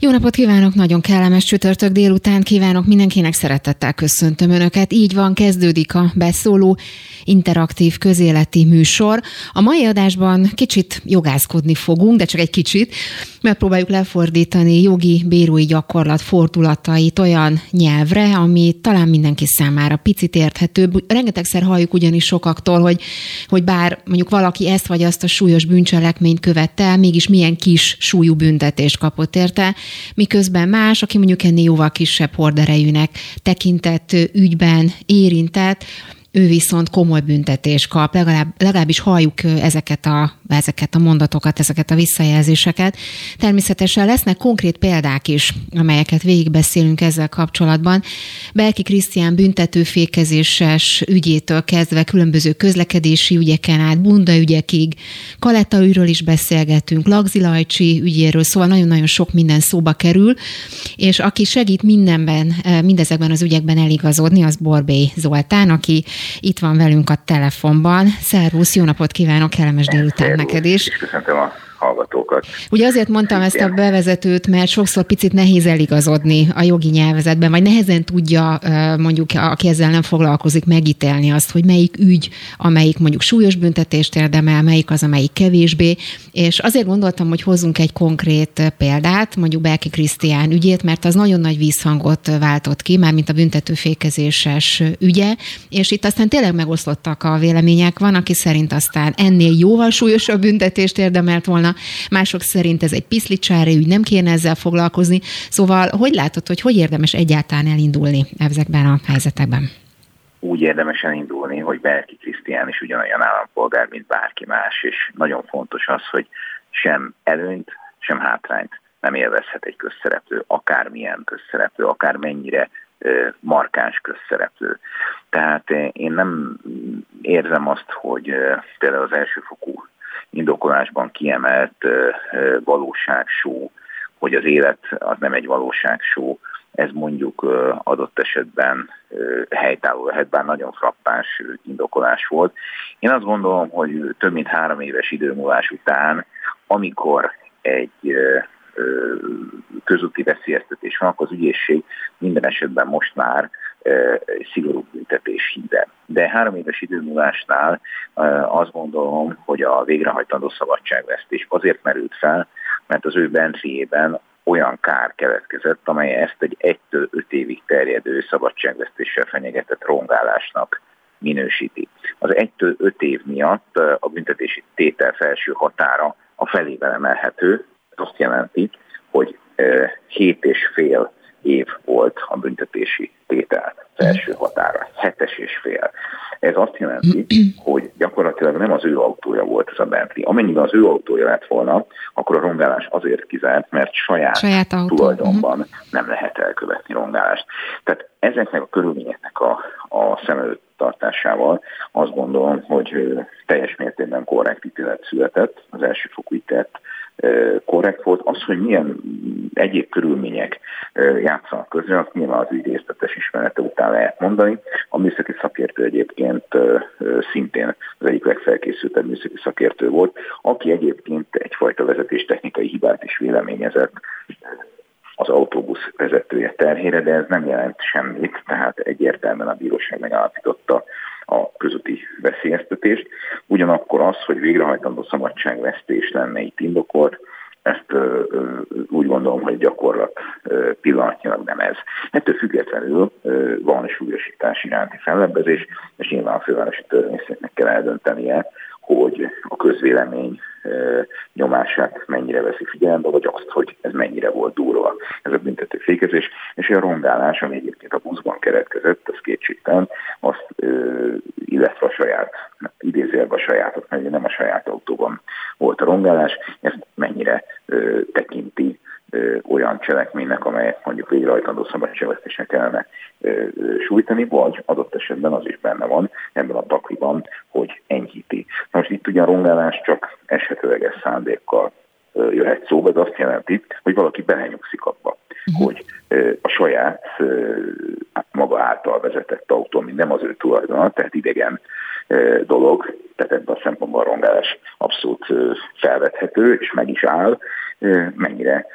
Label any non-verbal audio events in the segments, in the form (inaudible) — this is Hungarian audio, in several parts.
Jó napot kívánok, nagyon kellemes csütörtök délután kívánok, mindenkinek szeretettel köszöntöm Önöket. Így van, kezdődik a beszóló interaktív közéleti műsor. A mai adásban kicsit jogászkodni fogunk, de csak egy kicsit. Megpróbáljuk lefordítani jogi bírói gyakorlat fordulatait olyan nyelvre, ami talán mindenki számára picit érthetőbb. Rengetegszer halljuk ugyanis sokaktól, hogy, hogy bár mondjuk valaki ezt vagy azt a súlyos bűncselekményt követte mégis milyen kis súlyú büntetést kapott érte, miközben más, aki mondjuk ennél jóval kisebb horderejűnek tekintett ügyben érintett, ő viszont komoly büntetés kap, legalább, legalábbis halljuk ezeket a, ezeket a mondatokat, ezeket a visszajelzéseket. Természetesen lesznek konkrét példák is, amelyeket végigbeszélünk ezzel kapcsolatban. Belki Krisztián büntetőfékezéses ügyétől kezdve különböző közlekedési ügyeken át, bunda ügyekig, Kaletta ügyről is beszélgetünk, Lagzilajcsi ügyéről, szóval nagyon-nagyon sok minden szóba kerül, és aki segít mindenben, mindezekben az ügyekben eligazodni, az Borbély Zoltán, aki itt van velünk a telefonban. Szervusz, jó napot kívánok, kellemes délután Szervusz, neked is. Köszöntöm a hallgatókat. Ugye azért mondtam ezt a bevezetőt, mert sokszor picit nehéz eligazodni a jogi nyelvezetben, vagy nehezen tudja mondjuk, aki ezzel nem foglalkozik, megítélni azt, hogy melyik ügy, amelyik mondjuk súlyos büntetést érdemel, melyik az, amelyik kevésbé. És azért gondoltam, hogy hozzunk egy konkrét példát, mondjuk Belki Krisztián ügyét, mert az nagyon nagy vízhangot váltott ki, már mint a büntetőfékezéses ügye, és itt aztán tényleg megoszlottak a vélemények. Van, aki szerint aztán ennél jóval súlyosabb büntetést érdemelt volna, mások szerint ez egy piszlicsári ügy, nem kéne ezzel foglalkozni. Szóval hogy látod, hogy hogy érdemes egyáltalán elindulni ezekben a helyzetekben? Úgy érdemes elindulni, hogy Berki Krisztián is ugyanolyan állampolgár, mint bárki más, és nagyon fontos az, hogy sem előnyt, sem hátrányt nem élvezhet egy közszereplő, akármilyen közszereplő, akár mennyire markáns közszereplő. Tehát én nem érzem azt, hogy például az elsőfokú indokolásban kiemelt valóságsó, hogy az élet az nem egy valóságsó, ez mondjuk adott esetben helytálló lehet, bár nagyon frappáns indokolás volt. Én azt gondolom, hogy több mint három éves időmúlás után, amikor egy közúti veszélyeztetés van, akkor az ügyészség minden esetben most már szigorú büntetés híve. De három éves időmúlásnál azt gondolom, hogy a végrehajtandó szabadságvesztés azért merült fel, mert az ő benziében olyan kár keletkezett, amely ezt egy 1 5 évig terjedő szabadságvesztéssel fenyegetett rongálásnak minősíti. Az 1 5 év miatt a büntetési tétel felső határa a felével emelhető, ez azt jelenti, hogy 7 és fél év volt a büntetési tétel felső határa, hetes és fél. Ez azt jelenti, hogy gyakorlatilag nem az ő autója volt ez a Bentley. Amennyiben az ő autója lett volna, akkor a rongálás azért kizárt, mert saját, saját tulajdonban uh-huh. nem lehet elkövetni rongálást. Tehát ezeknek a körülményeknek a, a szem előtt tartásával azt gondolom, hogy teljes mértékben korrekt ítélet született, az első fokú ítélet korrekt volt. Az, hogy milyen egyéb körülmények játszanak közre, azt nyilván az ügy részletes ismerete után lehet mondani. A műszaki szakértő egyébként szintén az egyik legfelkészültebb műszaki szakértő volt, aki egyébként egyfajta vezetéstechnikai hibát is véleményezett az autóbusz vezetője terhére, de ez nem jelent semmit, tehát egyértelműen a bíróság megállapította a közúti veszélyeztetést. Ugyanakkor az, hogy végrehajtandó szabadságvesztés lenne itt indokolt, ezt ö, ö, úgy gondolom, hogy gyakorlat ö, pillanatnyilag nem ez. Ettől függetlenül ö, van súlyosítás iránti fellebbezés, és nyilván a fővárosi törvényszéknek kell eldöntenie, hogy a közvélemény nyomását mennyire veszi figyelembe, vagy azt, hogy ez mennyire volt durva. Ez a büntető fékezés, és a rongálás, ami egyébként a buszban keretkezett, az kétségtelen, azt illetve a saját, idézőjelben a sajátot, mert nem a saját autóban volt a rongálás, ezt mennyire tekinti olyan cselekménynek, amelyet mondjuk végrehajtandó szabadságvesztésnek kellene sújtani, vagy adott esetben az is benne van ebben a pakliban, hogy enyhíti. Most itt ugyan rongálás csak esetleges szándékkal jöhet szóba, ez azt jelenti, hogy valaki belenyugszik abba, uh-huh. hogy a saját maga által vezetett autó, ami nem az ő tulajdona, tehát idegen dolog, tehát ebben a szempontból a rongálás abszolút felvethető, és meg is áll, mennyire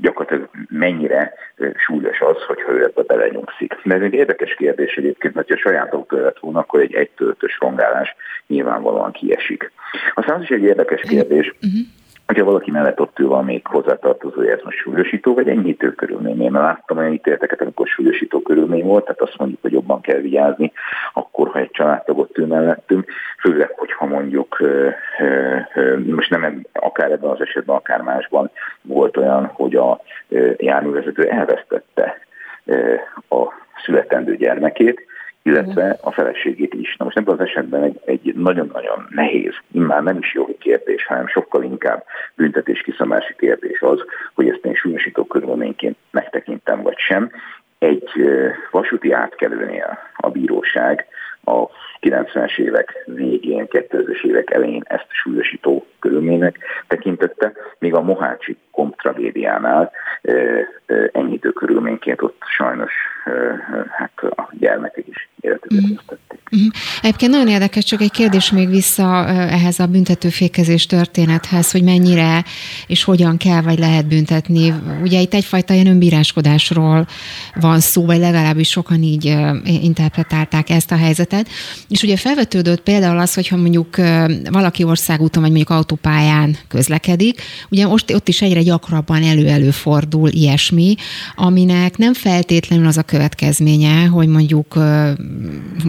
gyakorlatilag mennyire súlyos az, hogyha ő ebbe belenyugszik. Mert egy érdekes kérdés egyébként, mert ha a saját autó lett volna, akkor egy egytöltös rongálás nyilvánvalóan kiesik. Aztán az is egy érdekes kérdés, uh-huh hogyha valaki mellett ott ül még hozzátartozója, ez most súlyosító vagy enyhítő körülmény. Én láttam olyan ítélteket, amikor súlyosító körülmény volt, tehát azt mondjuk, hogy jobban kell vigyázni, akkor, ha egy családtagot ül mellettünk, főleg, hogyha mondjuk most nem akár ebben az esetben, akár másban volt olyan, hogy a járművezető elvesztette a születendő gyermekét, illetve a feleségét is. Na most ebben az esetben egy, egy nagyon-nagyon nehéz, immár nem is jogi kérdés, hanem sokkal inkább büntetés kiszabási kérdés az, hogy ezt én súlyosító körülményként megtekintem vagy sem. Egy vasúti átkelőnél a bíróság a 90-es évek végén, 2000-es évek elején ezt súlyosító körülménynek tekintette, míg a Mohácsi komp tragédiánál enyhítő körülményként ott sajnos hát a gyermekek is életüket mm. vesztették. Mm. Egyébként nagyon érdekes, csak egy kérdés még vissza ehhez a büntetőfékezés történethez, hogy mennyire és hogyan kell vagy lehet büntetni. Ugye itt egyfajta ilyen önbíráskodásról van szó, vagy legalábbis sokan így interpretálták ezt a helyzetet. És ugye felvetődött például az, hogyha mondjuk valaki országúton, vagy mondjuk autópályán közlekedik, ugye most ott is egyre gyakrabban elő-előfordul ilyesmi, aminek nem feltétlenül az a következménye, hogy mondjuk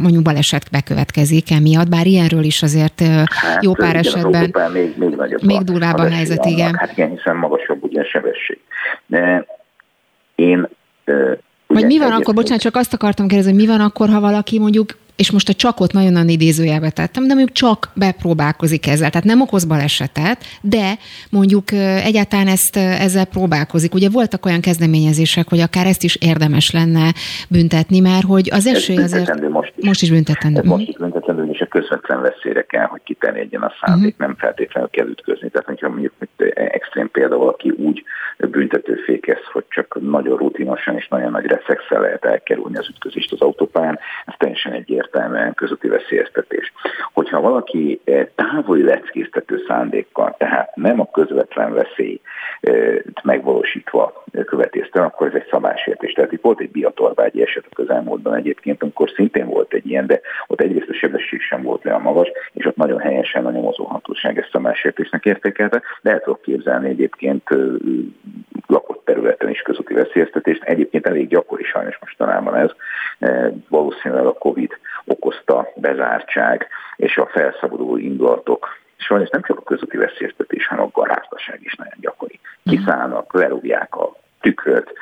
mondjuk baleset bekövetkezik emiatt, bár ilyenről is azért hát, jó pár esetben még, még, nagyobb még durvább a, helyzet, igen. Hát igen, hiszen magasabb ugye a sebesség. De én vagy mi van akkor, bocsánat, csak azt akartam kérdezni, hogy mi van akkor, ha valaki mondjuk és most a csakot nagyon idézőjelbe tettem, de mondjuk csak bepróbálkozik ezzel, tehát nem okoz balesetet, de mondjuk egyáltalán ezt ezzel próbálkozik. Ugye voltak olyan kezdeményezések, hogy akár ezt is érdemes lenne büntetni, mert hogy az esély azért... Most is, most is büntetendő. Most is büntetendő, és a közvetlen veszélyre kell, hogy kiterjedjen a szándék, uh-huh. nem feltétlenül kell ütközni. Tehát, hogyha mondjuk extrém példa valaki úgy büntetőfékez, hogy csak nagyon rutinosan és nagyon nagy reflexel lehet elkerülni az ütközést az autópályán, ez teljesen egyértelmű egyértelműen közúti veszélyeztetés. Hogyha valaki eh, távoli leckéztető szándékkal, tehát nem a közvetlen veszély eh, megvalósítva követészte, akkor ez egy szabásértés. Tehát itt volt egy biatorbágyi eset a közelmúltban egyébként, amikor szintén volt egy ilyen, de ott egyrészt a sebesség sem volt olyan magas, és ott nagyon helyesen a nyomozóhatóság ezt szabásértésnek értékelte, de el tudok képzelni egyébként lakott területen is közúti veszélyeztetést. Egyébként elég gyakori sajnos mostanában ez, valószínűleg a Covid okozta bezártság és a felszabaduló indulatok sajnos nem csak a közúti veszélyeztetés, hanem a garázdaság is nagyon gyakori. Mhm. Kiszállnak, lerúgják a tükröt,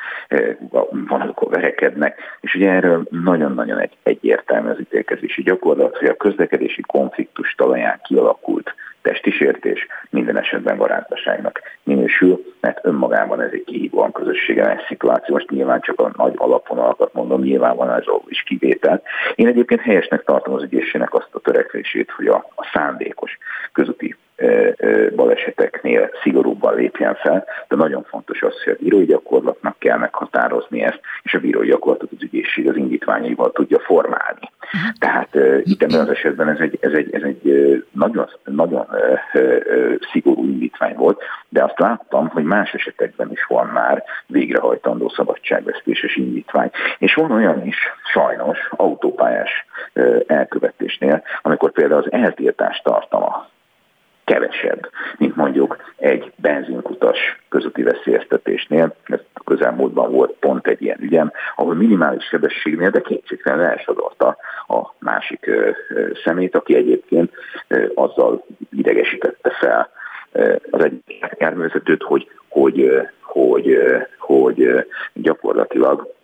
van, amikor verekednek, és ugye erről nagyon-nagyon egy, egyértelmű az ítélkezési gyakorlat, hogy a közlekedési konfliktus talaján kialakult testi sértés minden esetben garázdaságnak minősül, mert önmagában ez egy kihívóan közösségen szituáció. Most nyilván csak a nagy alapvonalakat mondom, nyilván van ez is kivétel. Én egyébként helyesnek tartom az ügyészségnek azt a törekvését, hogy a, a szándékos közúti baleseteknél szigorúbban lépjen fel, de nagyon fontos az, hogy a bírói gyakorlatnak kell meghatározni ezt, és a bírói gyakorlatot az ügyészség az indítványaival tudja formálni. Tehát itt ebben az esetben ez egy, ez egy, ez egy nagyon, nagyon szigorú indítvány volt, de azt láttam, hogy más esetekben is van már végrehajtandó szabadságvesztéses indítvány. És van olyan is, sajnos, autópályás elkövetésnél, amikor például az eltiltás tartama kevesebb, mint mondjuk egy benzinkutas közúti veszélyeztetésnél. Ez közelmúltban volt pont egy ilyen ügyem, ahol minimális sebességnél, de kétségtelen elsodorta a másik szemét, aki egyébként azzal idegesítette fel az egyik járművezetőt, hogy, hogy, hogy, hogy gyakorlatilag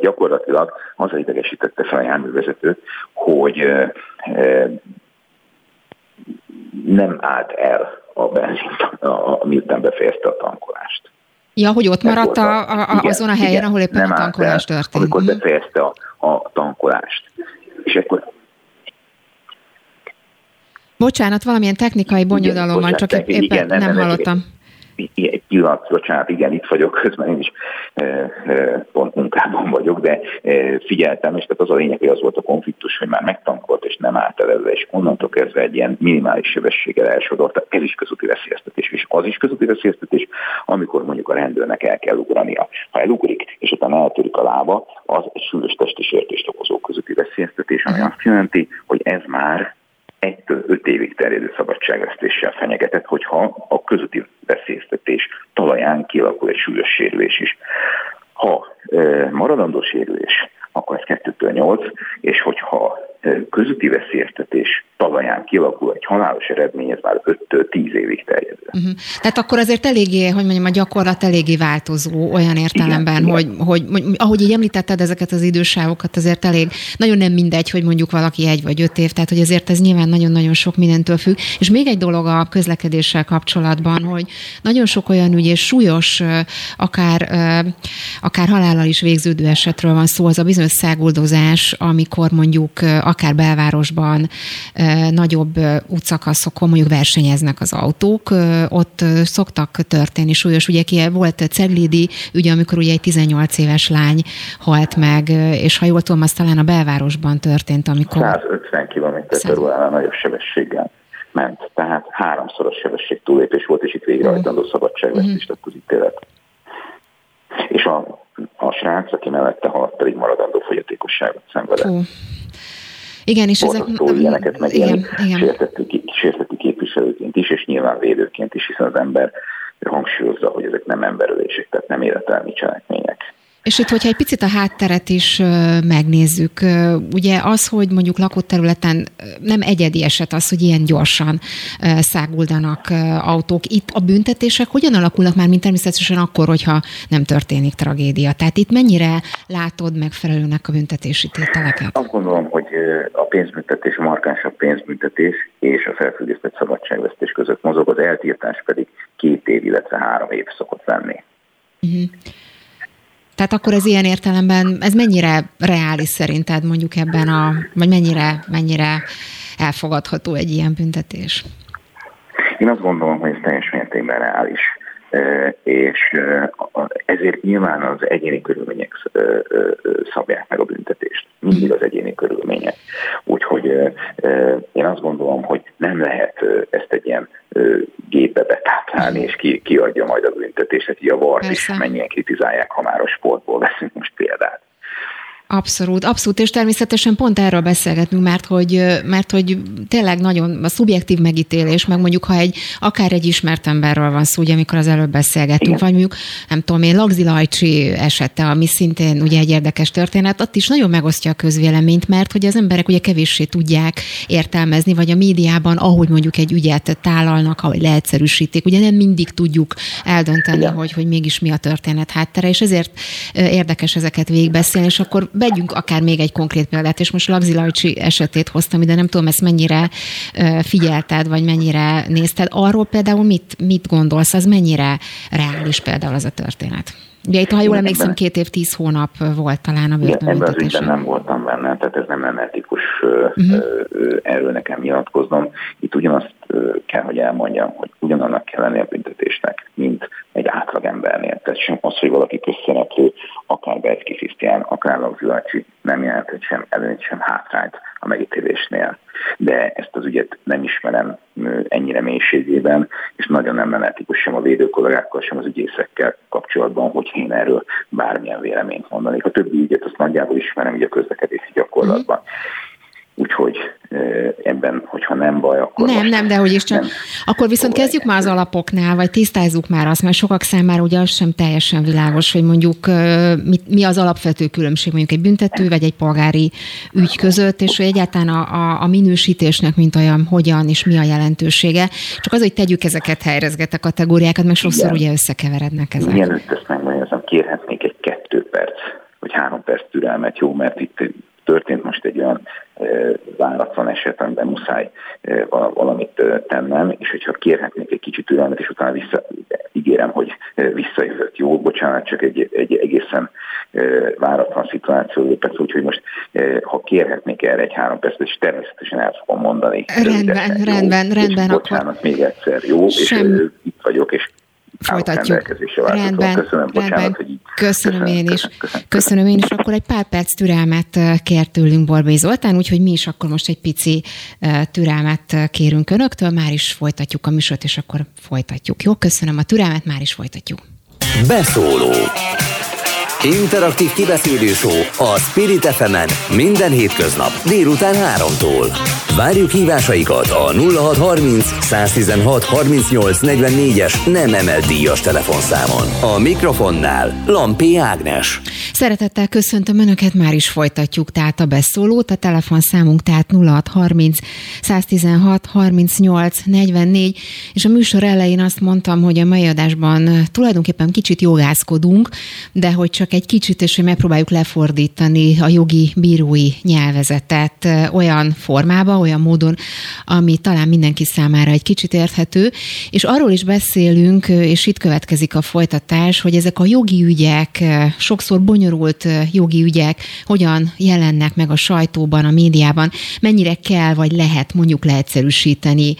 gyakorlatilag azzal idegesítette fel a járművezetőt, hogy nem állt el a benzin, miután befejezte a tankolást. Ja, hogy ott maradt a, a, a, igen, azon a helyen, igen, ahol éppen nem a tankolás el, történt. Amikor uh-huh. befejezte a, a tankolást. És akkor Bocsánat, valamilyen technikai bonyodalom van, csak éppen igen, nem, nem, nem hallottam egy pillanat, bocsánat, igen, itt vagyok, közben én is e, e, pont munkában vagyok, de e, figyeltem, és tehát az a lényeg, hogy az volt a konfliktus, hogy már megtankolt, és nem állt el és onnantól kezdve egy ilyen minimális sebességgel elsodorta, ez is közúti veszélyeztetés, és az is közúti veszélyeztetés, amikor mondjuk a rendőrnek el kell ugrania. Ha elugrik, és utána eltörik a lába, az egy súlyos testi sértést okozó közúti veszélyeztetés, ami azt jelenti, hogy ez már egytől öt évig terjedő szabadságvesztéssel fenyegetett, hogyha a közúti veszélyeztetés talaján kialakul egy súlyos sérülés is. Ha e, maradandó sérülés, akkor ez 2-től 8, és hogyha közúti veszélyeztetés talaján kialakul egy halálos eredmény, ez már 5-től 10 évig terjedő. Uh-huh. Tehát akkor azért eléggé, hogy mondjam, a gyakorlat eléggé változó olyan értelemben, igen, hogy, igen. Hogy, hogy, ahogy így említetted ezeket az idősávokat, azért elég, nagyon nem mindegy, hogy mondjuk valaki egy vagy öt év, tehát hogy azért ez nyilván nagyon-nagyon sok mindentől függ. És még egy dolog a közlekedéssel kapcsolatban, hogy nagyon sok olyan ügy és súlyos, akár, akár halállal is végződő esetről van szó, az a bizonyos száguldozás, amikor mondjuk akár belvárosban nagyobb útszakaszokon mondjuk versenyeznek az autók, ott szoktak történni súlyos ugye ki volt Ceglédi ugye, amikor ugye egy 18 éves lány halt meg, és ha jól tudom, az talán a belvárosban történt, amikor... 150 km per óránál nagyobb sebességgel ment, tehát háromszoros sebesség túlépés volt, és itt végrehajtandó szabadságvesztést uh-huh. az ítélet. És a, a srác, aki mellette halt, pedig maradandó fogyatékosságot szenvedett. Igen, és ezek... ilyeneket megélni, sértettük, sértettük képviselőként is, és nyilván védőként is, hiszen az ember hangsúlyozza, hogy ezek nem emberölések, tehát nem életelmi cselekmények. És itt, hogyha egy picit a hátteret is megnézzük, ugye az, hogy mondjuk lakott területen nem egyedi eset az, hogy ilyen gyorsan száguldanak autók. Itt a büntetések hogyan alakulnak már, mint természetesen akkor, hogyha nem történik tragédia? Tehát itt mennyire látod megfelelőnek a büntetési tételeket? Azt gondolom, hogy a pénzbüntetés, a markánsabb pénzbüntetés és a felfüggesztett szabadságvesztés között mozog, az eltiltás pedig két év, illetve három év szokott lenni. Uh-huh. Tehát akkor ez ilyen értelemben, ez mennyire reális szerinted mondjuk ebben a, vagy mennyire, mennyire elfogadható egy ilyen büntetés? Én azt gondolom, hogy ez teljes mértékben reális és ezért nyilván az egyéni körülmények szabják meg a büntetést. Mindig az egyéni körülmények. Úgyhogy én azt gondolom, hogy nem lehet ezt egy ilyen gépbe betáplálni, és ki, kiadja majd a büntetést, hogy a VAR is mennyien kritizálják, ha már a sportból veszünk most példát. Abszolút, abszolút, és természetesen pont erről beszélgetünk, mert hogy, mert hogy tényleg nagyon a szubjektív megítélés, meg mondjuk, ha egy akár egy ismert emberről van szó, ugye, amikor az előbb beszélgettünk, Igen. vagy mondjuk, nem tudom én, Lagzi Lajcsi esete, ami szintén ugye egy érdekes történet, ott is nagyon megosztja a közvéleményt, mert hogy az emberek ugye kevéssé tudják értelmezni, vagy a médiában, ahogy mondjuk egy ügyet tálalnak, ahogy leegyszerűsítik, ugye nem mindig tudjuk eldönteni, Igen. hogy, hogy mégis mi a történet háttere, és ezért érdekes ezeket végigbeszélni, és akkor vegyünk akár még egy konkrét példát, és most Lagzi Lajcsi esetét hoztam ide, nem tudom, ezt mennyire figyelted, vagy mennyire nézted. Arról például mit, mit gondolsz, az mennyire reális például az a történet? Ugye itt, ha jól emlékszem, két év, tíz hónap volt talán a börtönbüntetés. Ebben az nem voltam benne, tehát ez nem lenne etikus uh-huh. erről nekem nyilatkoznom. Itt ugyanazt kell, hogy elmondjam, hogy ugyanannak kell lenni a büntetésnek, mint egy átlagembernél. Tehát sem az, hogy valaki közszereplő, akár Becki Krisztián, akár Lagzilacsi nem jelentett sem előnyt, sem hátrányt a megítélésnél. De ezt az ügyet nem ismerem ennyire mélységében, és nagyon nem lenne etikus sem a védőkollégákkal, sem az ügyészekkel kapcsolatban, hogy én erről bármilyen véleményt mondanék. A többi ügyet azt nagyjából ismerem így a közlekedési gyakorlatban. Mm. Úgyhogy ebben, hogyha nem baj, akkor Nem, nem, de hogy is csak. Akkor viszont kezdjük már az alapoknál, vagy tisztázzuk már azt, mert sokak számára ugye az sem teljesen világos, hogy mondjuk mi, mi az alapvető különbség mondjuk egy büntető vagy egy polgári ügy között, és hogy egyáltalán a, a, a minősítésnek, mint olyan, hogyan és mi a jelentősége. Csak az, hogy tegyük ezeket helyrezget a kategóriákat, mert sokszor Igen. ugye összekeverednek ezek. Mielőtt ezt megmagyarázom, kérhetnék egy kettő perc, vagy három perc türelmet, jó, mert itt történt most egy olyan váratlan eset, amiben muszáj valamit tennem, és hogyha kérhetnék egy kicsit türelmet, és utána vissza, ígérem, hogy visszajövök. Jó, bocsánat, csak egy, egy egészen váratlan szituáció lépett, úgyhogy most ha kérhetnék erre egy három percet, és természetesen el fogom mondani. Rendben, rendben, rendben. Bocsánat akkor... még egyszer, jó? Sem... És itt vagyok, és Folytatjuk. Rendben, köszönöm, bocsánat, rendben. hogy így köszönöm, köszönöm én is. Köszönöm, köszönöm én is. Akkor egy pár perc türelmet kért tőlünk Borbély Zoltán, úgyhogy mi is akkor most egy pici türelmet kérünk önöktől, már is folytatjuk a műsort, és akkor folytatjuk. Jó, köszönöm a türelmet, már is folytatjuk. Beszóló Interaktív kibeszélő a Spirit fm minden hétköznap délután 3-tól. Várjuk hívásaikat a 0630 116 38 44-es nem emelt díjas telefonszámon. A mikrofonnál Lampi Ágnes. Szeretettel köszöntöm Önöket, már is folytatjuk tehát a beszólót. A telefonszámunk tehát 0630 116 38 44, és a műsor elején azt mondtam, hogy a mai adásban tulajdonképpen kicsit jogászkodunk, de hogy csak egy kicsit, és hogy megpróbáljuk lefordítani a jogi bírói nyelvezetet olyan formába, olyan módon, ami talán mindenki számára egy kicsit érthető, és arról is beszélünk, és itt következik a folytatás, hogy ezek a jogi ügyek, sokszor bonyolult jogi ügyek hogyan jelennek meg a sajtóban, a médiában, mennyire kell vagy lehet mondjuk leegyszerűsíteni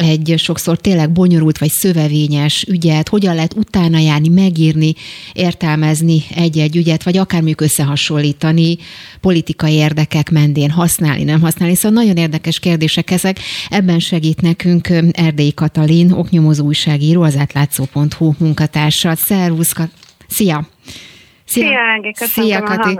egy sokszor tényleg bonyolult vagy szövevényes ügyet, hogyan lehet utána járni, megírni, értelmezni egy-egy ügyet, vagy akár mondjuk összehasonlítani politikai érdekek mentén, használni, nem használni. Szóval nagyon érdekes kérdések ezek. Ebben segít nekünk Erdélyi Katalin, oknyomozó újságíró, az átlátszó.hu munkatársa. Szervusz, Szia! Szia, Szia Ági, Szia, Kati.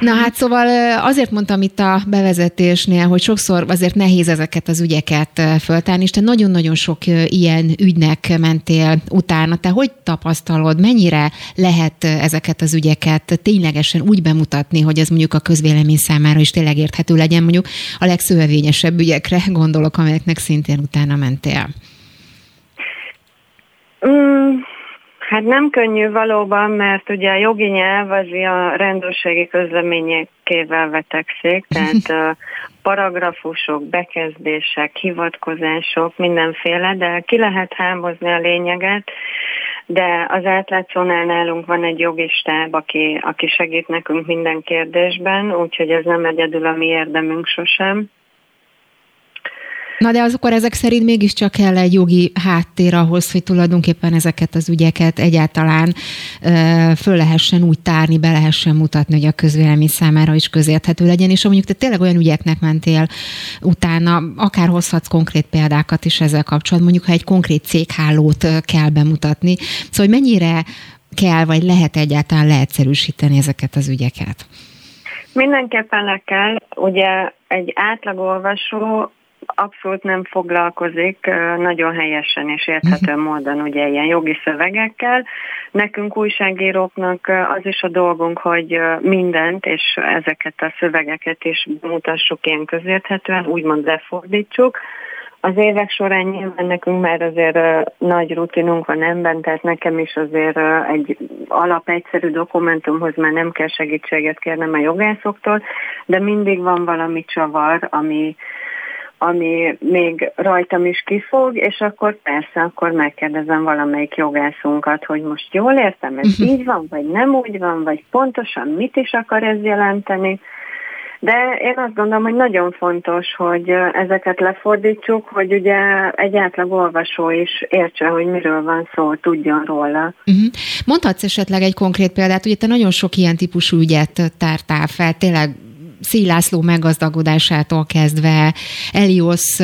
Na hát szóval azért mondtam itt a bevezetésnél, hogy sokszor azért nehéz ezeket az ügyeket föltárni, és te nagyon-nagyon sok ilyen ügynek mentél utána. Te hogy tapasztalod, mennyire lehet ezeket az ügyeket ténylegesen úgy bemutatni, hogy ez mondjuk a közvélemény számára is tényleg érthető legyen, mondjuk a legszövevényesebb ügyekre (laughs) gondolok, amelyeknek szintén utána mentél. Mm Hát nem könnyű valóban, mert ugye a jogi nyelv az a rendőrségi közleményekével vetekszik, (laughs) tehát paragrafusok, bekezdések, hivatkozások, mindenféle, de ki lehet hámozni a lényeget, de az átlátszónál nálunk van egy jogi stáb, aki, aki segít nekünk minden kérdésben, úgyhogy ez nem egyedül a mi érdemünk sosem. Na de az akkor ezek szerint mégiscsak kell egy jogi háttér ahhoz, hogy tulajdonképpen ezeket az ügyeket egyáltalán föl lehessen úgy tárni, be lehessen mutatni, hogy a közvélemény számára is közérthető legyen, és mondjuk te tényleg olyan ügyeknek mentél utána, akár hozhatsz konkrét példákat is ezzel kapcsolatban, mondjuk ha egy konkrét céghálót kell bemutatni, szóval hogy mennyire kell, vagy lehet egyáltalán leegyszerűsíteni ezeket az ügyeket? Mindenképpen le kell. Ugye egy átlagolvasó abszolút nem foglalkozik nagyon helyesen és érthető mhm. módon ugye ilyen jogi szövegekkel. Nekünk újságíróknak az is a dolgunk, hogy mindent és ezeket a szövegeket is mutassuk ilyen közérthetően, úgymond lefordítsuk. Az évek során nyilván nekünk már azért nagy rutinunk van ebben, tehát nekem is azért egy alap egyszerű dokumentumhoz már nem kell segítséget kérnem a jogászoktól, de mindig van valami csavar, ami, ami még rajtam is kifog, és akkor persze, akkor megkérdezem valamelyik jogászunkat, hogy most jól értem, ez uh-huh. így van, vagy nem úgy van, vagy pontosan mit is akar ez jelenteni. De én azt gondolom, hogy nagyon fontos, hogy ezeket lefordítsuk, hogy ugye egy átlag olvasó is értse, hogy miről van szó, tudjon róla. Uh-huh. Mondhatsz esetleg egy konkrét példát, ugye te nagyon sok ilyen típusú ügyet tártál fel, tényleg Szélászló meggazdagodásától kezdve, Elios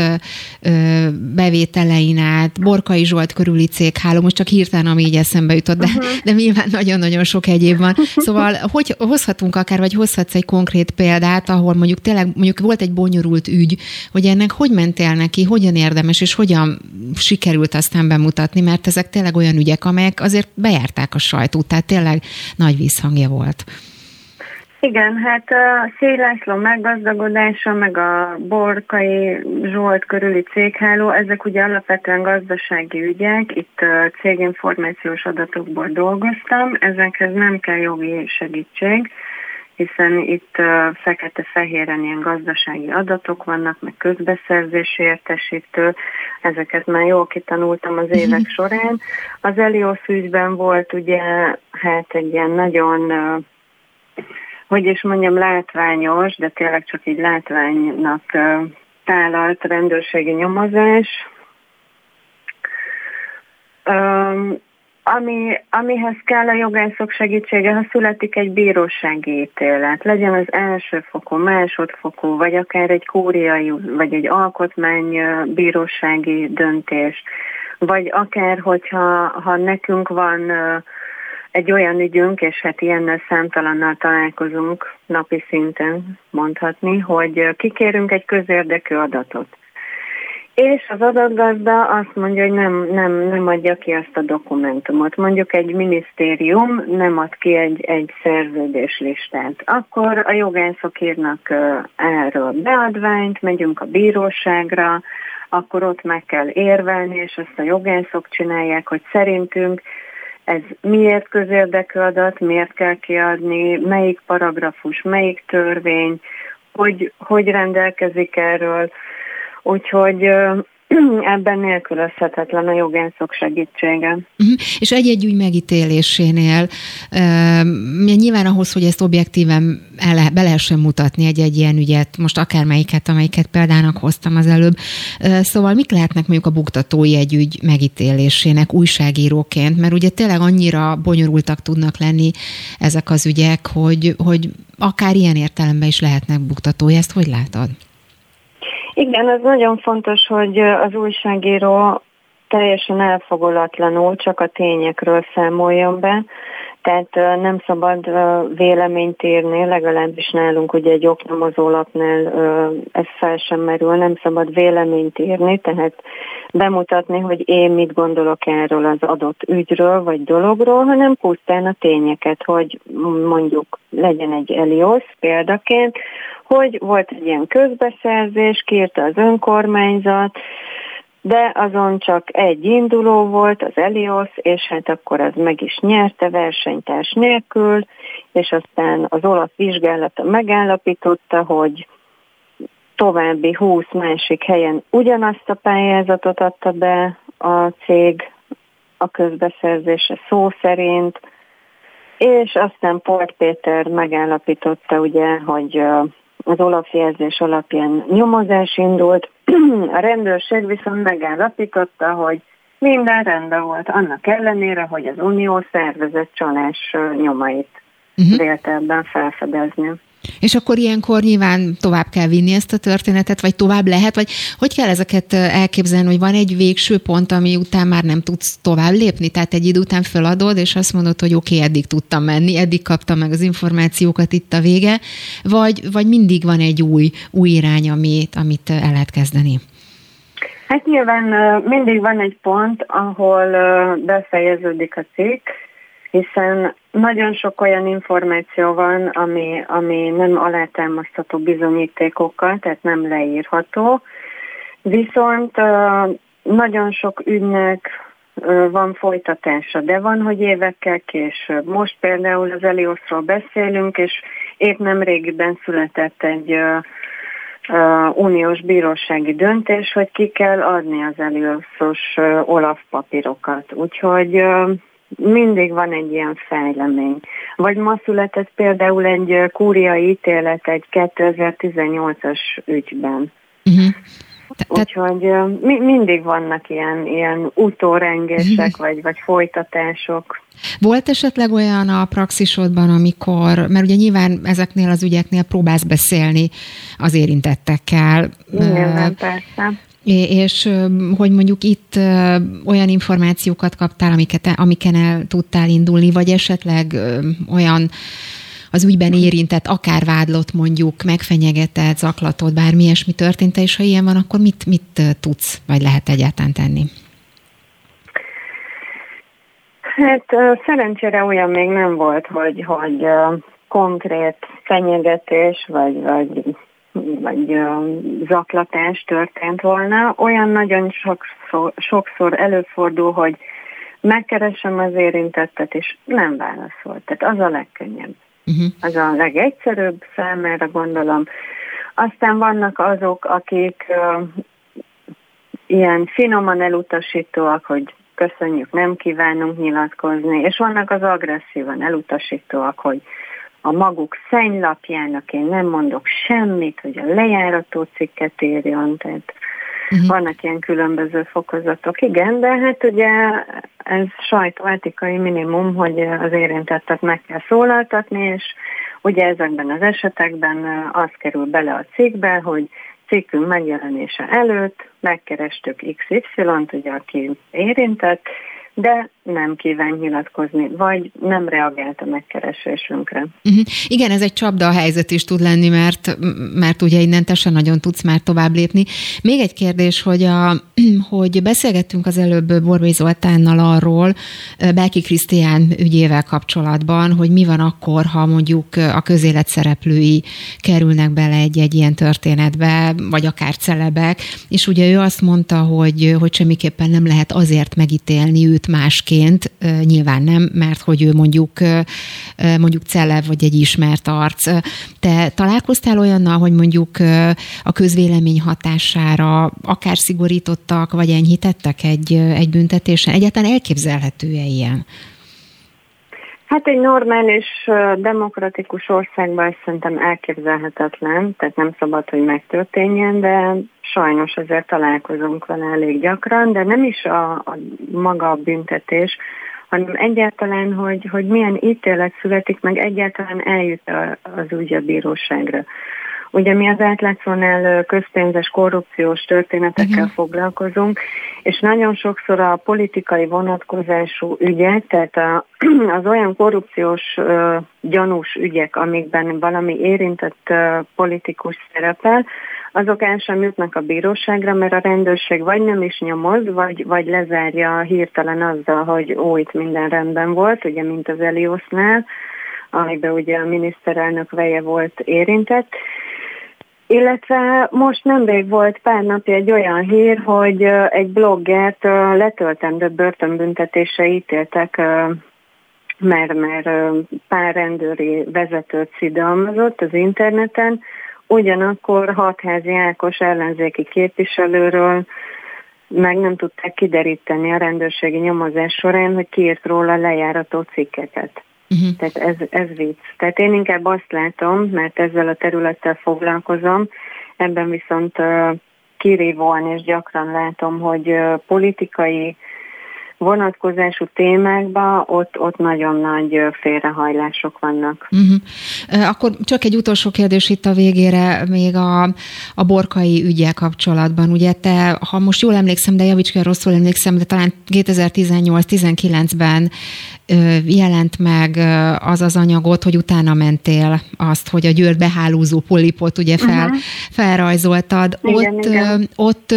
bevételein át, Borkai Zsolt körüli cégháló, most csak hirtelen, ami így eszembe jutott, de, uh-huh. de nyilván nagyon-nagyon sok egyéb van. Szóval, hogy hozhatunk akár, vagy hozhatsz egy konkrét példát, ahol mondjuk tényleg, mondjuk volt egy bonyolult ügy, hogy ennek hogy mentél neki, hogyan érdemes, és hogyan sikerült aztán bemutatni, mert ezek tényleg olyan ügyek, amelyek azért bejárták a sajtót, tehát tényleg nagy visszhangja volt. Igen, hát a Szélászló meggazdagodása, meg a Borkai Zsolt körüli cégháló, ezek ugye alapvetően gazdasági ügyek, itt céginformációs adatokból dolgoztam, ezekhez nem kell jogi segítség, hiszen itt fekete-fehéren ilyen gazdasági adatok vannak, meg közbeszerzési értesítő, ezeket már jól kitanultam az évek során. Az Elios ügyben volt ugye hát egy ilyen nagyon hogy is mondjam, látványos, de tényleg csak így látványnak tálalt rendőrségi nyomozás. Ami, amihez kell a jogászok segítsége, ha születik egy bírósági ítélet, legyen az elsőfokú, másodfokú, vagy akár egy kúriai, vagy egy alkotmánybírósági döntés, vagy akár, hogyha ha nekünk van egy olyan ügyünk, és hát ilyennel számtalannal találkozunk napi szinten mondhatni, hogy kikérünk egy közérdekű adatot. És az adatgazda azt mondja, hogy nem, nem, nem adja ki azt a dokumentumot. Mondjuk egy minisztérium nem ad ki egy, egy szerződéslistát. Akkor a jogászok írnak erről beadványt, megyünk a bíróságra, akkor ott meg kell érvelni, és azt a jogászok csinálják, hogy szerintünk ez miért közérdekű adat, miért kell kiadni, melyik paragrafus, melyik törvény, hogy, hogy rendelkezik erről. Úgyhogy (clears throat) ebben nélkülözhetetlen a jogászok segítsége. Uh-huh. És egy-egy ügy megítélésénél uh, nyilván ahhoz, hogy ezt objektíven el, be lehessen mutatni egy-egy ilyen ügyet, most akármelyiket, amelyiket példának hoztam az előbb. Uh, szóval mik lehetnek mondjuk a buktatói egy ügy megítélésének újságíróként, mert ugye tényleg annyira bonyolultak tudnak lenni ezek az ügyek, hogy, hogy akár ilyen értelemben is lehetnek buktatói. Ezt hogy látod? Igen, az nagyon fontos, hogy az újságíró teljesen elfogolatlanul csak a tényekről számoljon be, tehát nem szabad véleményt írni, legalábbis nálunk ugye egy oknyomozólapnál ez fel sem merül, nem szabad véleményt írni, tehát bemutatni, hogy én mit gondolok erről az adott ügyről vagy dologról, hanem pusztán a tényeket, hogy mondjuk legyen egy Elios példaként, hogy volt egy ilyen közbeszerzés, kérte az önkormányzat, de azon csak egy induló volt, az Elios, és hát akkor az meg is nyerte versenytárs nélkül, és aztán az olasz vizsgálata megállapította, hogy további 20 másik helyen ugyanazt a pályázatot adta be a cég a közbeszerzése szó szerint, és aztán Port Péter megállapította ugye, hogy az Olaf jelzés alapján nyomozás indult. (clears throat) A rendőrség viszont megállapította, hogy minden rendben volt, annak ellenére, hogy az Unió szervezett csalás nyomait uh-huh. vélt ebben felfedezni. És akkor ilyenkor nyilván tovább kell vinni ezt a történetet, vagy tovább lehet, vagy hogy kell ezeket elképzelni, hogy van egy végső pont, ami után már nem tudsz tovább lépni, tehát egy idő után feladod, és azt mondod, hogy oké, okay, eddig tudtam menni, eddig kaptam meg az információkat, itt a vége, vagy, vagy mindig van egy új, új irány, amit, amit el lehet kezdeni? Hát nyilván mindig van egy pont, ahol befejeződik a cikk, hiszen nagyon sok olyan információ van, ami, ami nem alátámasztható bizonyítékokkal, tehát nem leírható, viszont nagyon sok ügynek van folytatása, de van, hogy évekkel később. Most például az Elioszról beszélünk, és épp nem régiben született egy uniós bírósági döntés, hogy ki kell adni az Elioszos Olaf papírokat. Úgyhogy mindig van egy ilyen fejlemény. Vagy ma született például egy kúriai ítélet egy 2018-as ügyben. Uh-huh. Úgyhogy mi, mindig vannak ilyen, ilyen utórengések, vagy, vagy folytatások. Volt esetleg olyan a praxisodban, amikor, mert ugye nyilván ezeknél az ügyeknél próbálsz beszélni az érintettekkel. Nyilván, persze és hogy mondjuk itt olyan információkat kaptál, amiket, amiken el tudtál indulni, vagy esetleg olyan az ügyben érintett, akár vádlott mondjuk, megfenyegetett, zaklatott, bármi ilyesmi történt, és ha ilyen van, akkor mit, mit tudsz, vagy lehet egyáltalán tenni? Hát szerencsére olyan még nem volt, hogy, hogy konkrét fenyegetés, vagy, vagy vagy zaklatás történt volna. Olyan nagyon sokszor, sokszor előfordul, hogy megkeresem az érintettet, és nem válaszol. Tehát az a legkönnyebb. Uh-huh. Az a legegyszerűbb számára gondolom. Aztán vannak azok, akik uh, ilyen finoman elutasítóak, hogy köszönjük, nem kívánunk nyilatkozni, és vannak az agresszívan elutasítóak, hogy a maguk szennylapjának én nem mondok semmit, hogy a lejárató cikket írjon, tehát uh-huh. vannak ilyen különböző fokozatok. Igen, de hát ugye ez sajtóetikai minimum, hogy az érintettet meg kell szólaltatni, és ugye ezekben az esetekben az kerül bele a cikkbe, hogy cikkünk megjelenése előtt megkerestük XY-t, ugye aki érintett, de nem kíván nyilatkozni, vagy nem reagált a megkeresésünkre. Uh-huh. Igen, ez egy csapda a helyzet is tud lenni, mert, mert ugye innen te sem nagyon tudsz már tovább lépni. Még egy kérdés, hogy, a, (clears throat) hogy beszélgettünk az előbb Borbély Zoltánnal arról, Belki Krisztián ügyével kapcsolatban, hogy mi van akkor, ha mondjuk a közélet szereplői kerülnek bele egy-egy ilyen történetbe, vagy akár celebek, és ugye ő azt mondta, hogy, hogy semmiképpen nem lehet azért megítélni őt másként, egyébként nyilván nem, mert hogy ő mondjuk mondjuk celeb vagy egy ismert arc. Te találkoztál olyannal, hogy mondjuk a közvélemény hatására akár szigorítottak, vagy enyhítettek egy, egy büntetésen? Egyáltalán elképzelhető-e ilyen? Hát egy normális, demokratikus országban ez szerintem elképzelhetetlen, tehát nem szabad, hogy megtörténjen, de sajnos azért találkozunk vele elég gyakran, de nem is a, a maga a büntetés, hanem egyáltalán, hogy, hogy milyen ítélet születik, meg egyáltalán eljut az ügy a bíróságra. Ugye mi az átlátszónál közpénzes korrupciós történetekkel uh-huh. foglalkozunk, és nagyon sokszor a politikai vonatkozású ügyek, tehát a, (clears throat) az olyan korrupciós uh, gyanús ügyek, amikben valami érintett politikus szerepel, azok el sem jutnak a bíróságra, mert a rendőrség vagy nem is nyomoz, vagy, vagy lezárja hirtelen azzal, hogy ó, itt minden rendben volt, ugye mint az Eliosnál, amiben ugye a miniszterelnök veje volt érintett, illetve most nemrég volt pár napja egy olyan hír, hogy egy bloggert letöltendő börtönbüntetése ítéltek, mert, mert pár rendőri vezetőt szidalmazott az interneten, ugyanakkor hatházi Ákos ellenzéki képviselőről meg nem tudták kideríteni a rendőrségi nyomozás során, hogy kiírt róla lejárató cikkeket. Uh-huh. Tehát ez, ez vicc. Tehát én inkább azt látom, mert ezzel a területtel foglalkozom, ebben viszont uh, kirívóan és gyakran látom, hogy uh, politikai vonatkozású témákban ott, ott nagyon nagy félrehajlások vannak. Uh-huh. Akkor csak egy utolsó kérdés itt a végére, még a, a borkai ügyel kapcsolatban. Ugye te, ha most jól emlékszem, de javíts ki, rosszul emlékszem, de talán 2018-19-ben jelent meg az az anyagot, hogy utána mentél azt, hogy a Győr behálózó polipot ugye fel, uh-huh. felrajzoltad. Igen, ott, igen. Ott,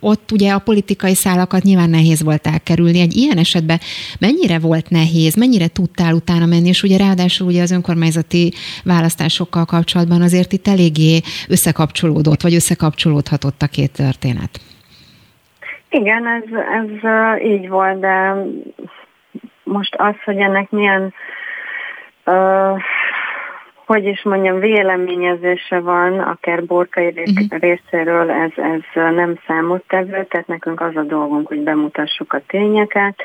ott, ugye a politikai szálakat nyilván nehéz volt elkerülni. Egy ilyen esetben mennyire volt nehéz, mennyire tudtál utána menni, és ugye ráadásul ugye az önkormányzati választásokkal kapcsolatban azért itt eléggé összekapcsolódott, vagy összekapcsolódhatott a két történet. Igen, ez, ez így volt, de most az, hogy ennek milyen, uh, hogy is mondjam, véleményezése van, akár borkai uh-huh. részéről, ez, ez nem számottevő, tehát nekünk az a dolgunk, hogy bemutassuk a tényeket,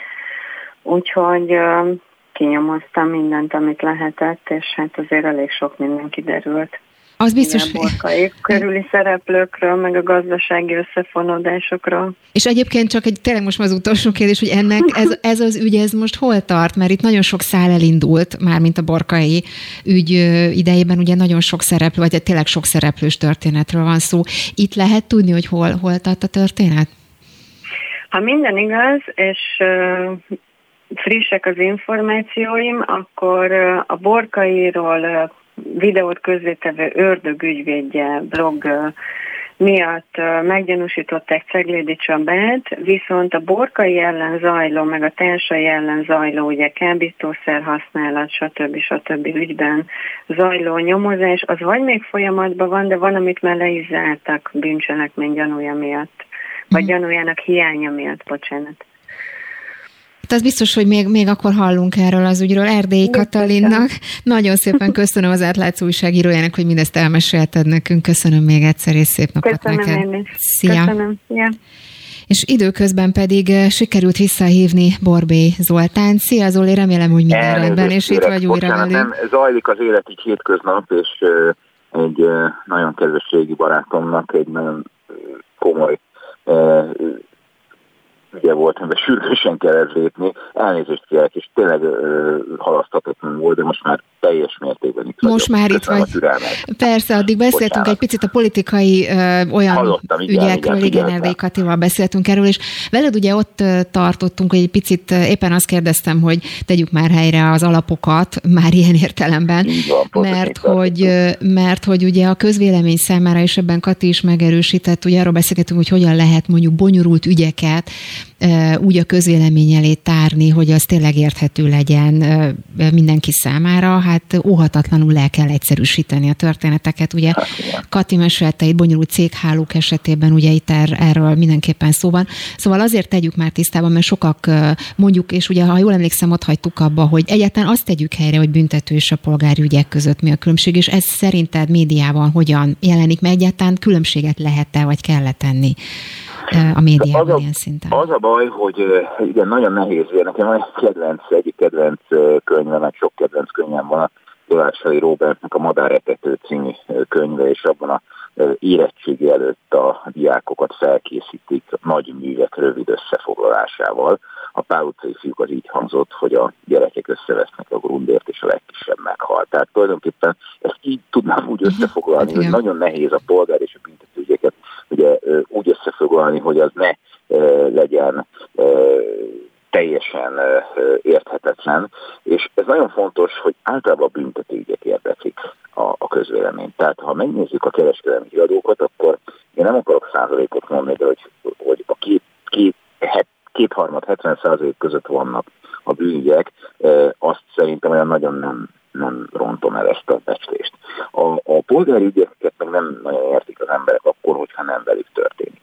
úgyhogy uh, kinyomoztam mindent, amit lehetett, és hát azért elég sok minden kiderült. Az biztos, hogy... körüli szereplőkről, meg a gazdasági összefonódásokról. És egyébként csak egy, tényleg most már az utolsó kérdés, hogy ennek ez, ez az ügy, ez most hol tart? Mert itt nagyon sok szál elindult, már mint a borkai ügy idejében, ugye nagyon sok szereplő, vagy tényleg sok szereplős történetről van szó. Itt lehet tudni, hogy hol, hol tart a történet? Ha minden igaz, és frissek az információim, akkor a borkairól videót közzétevő ördögügyvédje blog miatt meggyanúsították Ceglédi Csabát, viszont a borkai ellen zajló, meg a társai ellen zajló, ugye kábítószer használat, stb. stb. ügyben zajló nyomozás, az vagy még folyamatban van, de van, amit már le is zártak bűncselekmény gyanúja miatt, vagy mm. gyanújának hiánya miatt, bocsánat. Hát az biztos, hogy még, még akkor hallunk erről az ügyről. Erdélyi Katalinnak nagyon szépen köszönöm az átlátszó újságírójának, hogy mindezt elmesélted nekünk. Köszönöm még egyszer, és szép napot köszönöm neked. Én is. Szia! Köszönöm. Szia! És időközben pedig sikerült visszahívni Borbé Zoltán. Szia Zoli, remélem, hogy minden rendben, és itt vagy újra velünk. Nem, zajlik az élet így hétköznap, és egy nagyon kedves régi barátomnak egy nagyon komoly ugye volt, amiben sürgősen kellett lépni, elnézést kérek, és tényleg halaszthatatlan volt, de most már teljes mértékben itt Most vagyok. már itt vagy. Persze, addig beszéltünk Bocsánat. egy picit a politikai ö, olyan Hallottam, igen, ügyekről, igen, igen, igen Katival beszéltünk erről, és veled ugye ott tartottunk, hogy egy picit éppen azt kérdeztem, hogy tegyük már helyre az alapokat, (laughs) már ilyen értelemben, van, mert, hogy, mert hogy ugye a közvélemény számára, és ebben Kati is megerősített, ugye arról beszélgetünk, hogy hogyan lehet mondjuk bonyolult ügyeket úgy a közvélemény elé tárni, hogy az tényleg érthető legyen mindenki számára, hát óhatatlanul le kell egyszerűsíteni a történeteket. Ugye hát, Kati mesélte egy bonyolult céghálók esetében, ugye itt er, erről mindenképpen szó van. Szóval azért tegyük már tisztában, mert sokak mondjuk, és ugye ha jól emlékszem, ott hagytuk abba, hogy egyáltalán azt tegyük helyre, hogy büntető és a polgári ügyek között mi a különbség, és ez szerinted médiában hogyan jelenik, mert egyáltalán különbséget lehet-e, vagy kell tenni? A médiában az a, ilyen szinten. Az a baj, hogy igen, nagyon nehéz. Nekem van egy kedvenc, egyik kedvenc könyve, meg sok kedvenc könyvem van, a Dolársai Robertnek a Madáretető című könyve, és abban a érettségi előtt a diákokat felkészítik nagy művek rövid összefoglalásával. A pál utcai fiúk az így hangzott, hogy a gyerekek összevesznek a grundért, és a legkisebb meghal. Tehát tulajdonképpen ezt így tudnám úgy összefoglalni, hogy nagyon nehéz a polgár és a büntetőügyeket ugye úgy összefoglalni, hogy az ne legyen teljesen érthetetlen, és ez nagyon fontos, hogy általában a büntetőügyek érdeklik a, a közvéleményt. Tehát ha megnézzük a kereskedelmi híradókat, akkor én nem akarok százalékot mondani, de hogy, hogy a két, két, het, kétharmad, 70 százalék között vannak a bűnügyek, azt szerintem olyan nagyon nem, nem rontom el ezt a becslést. A, a polgári ügyeket meg nem nagyon értik az emberek akkor, hogyha nem velük történik.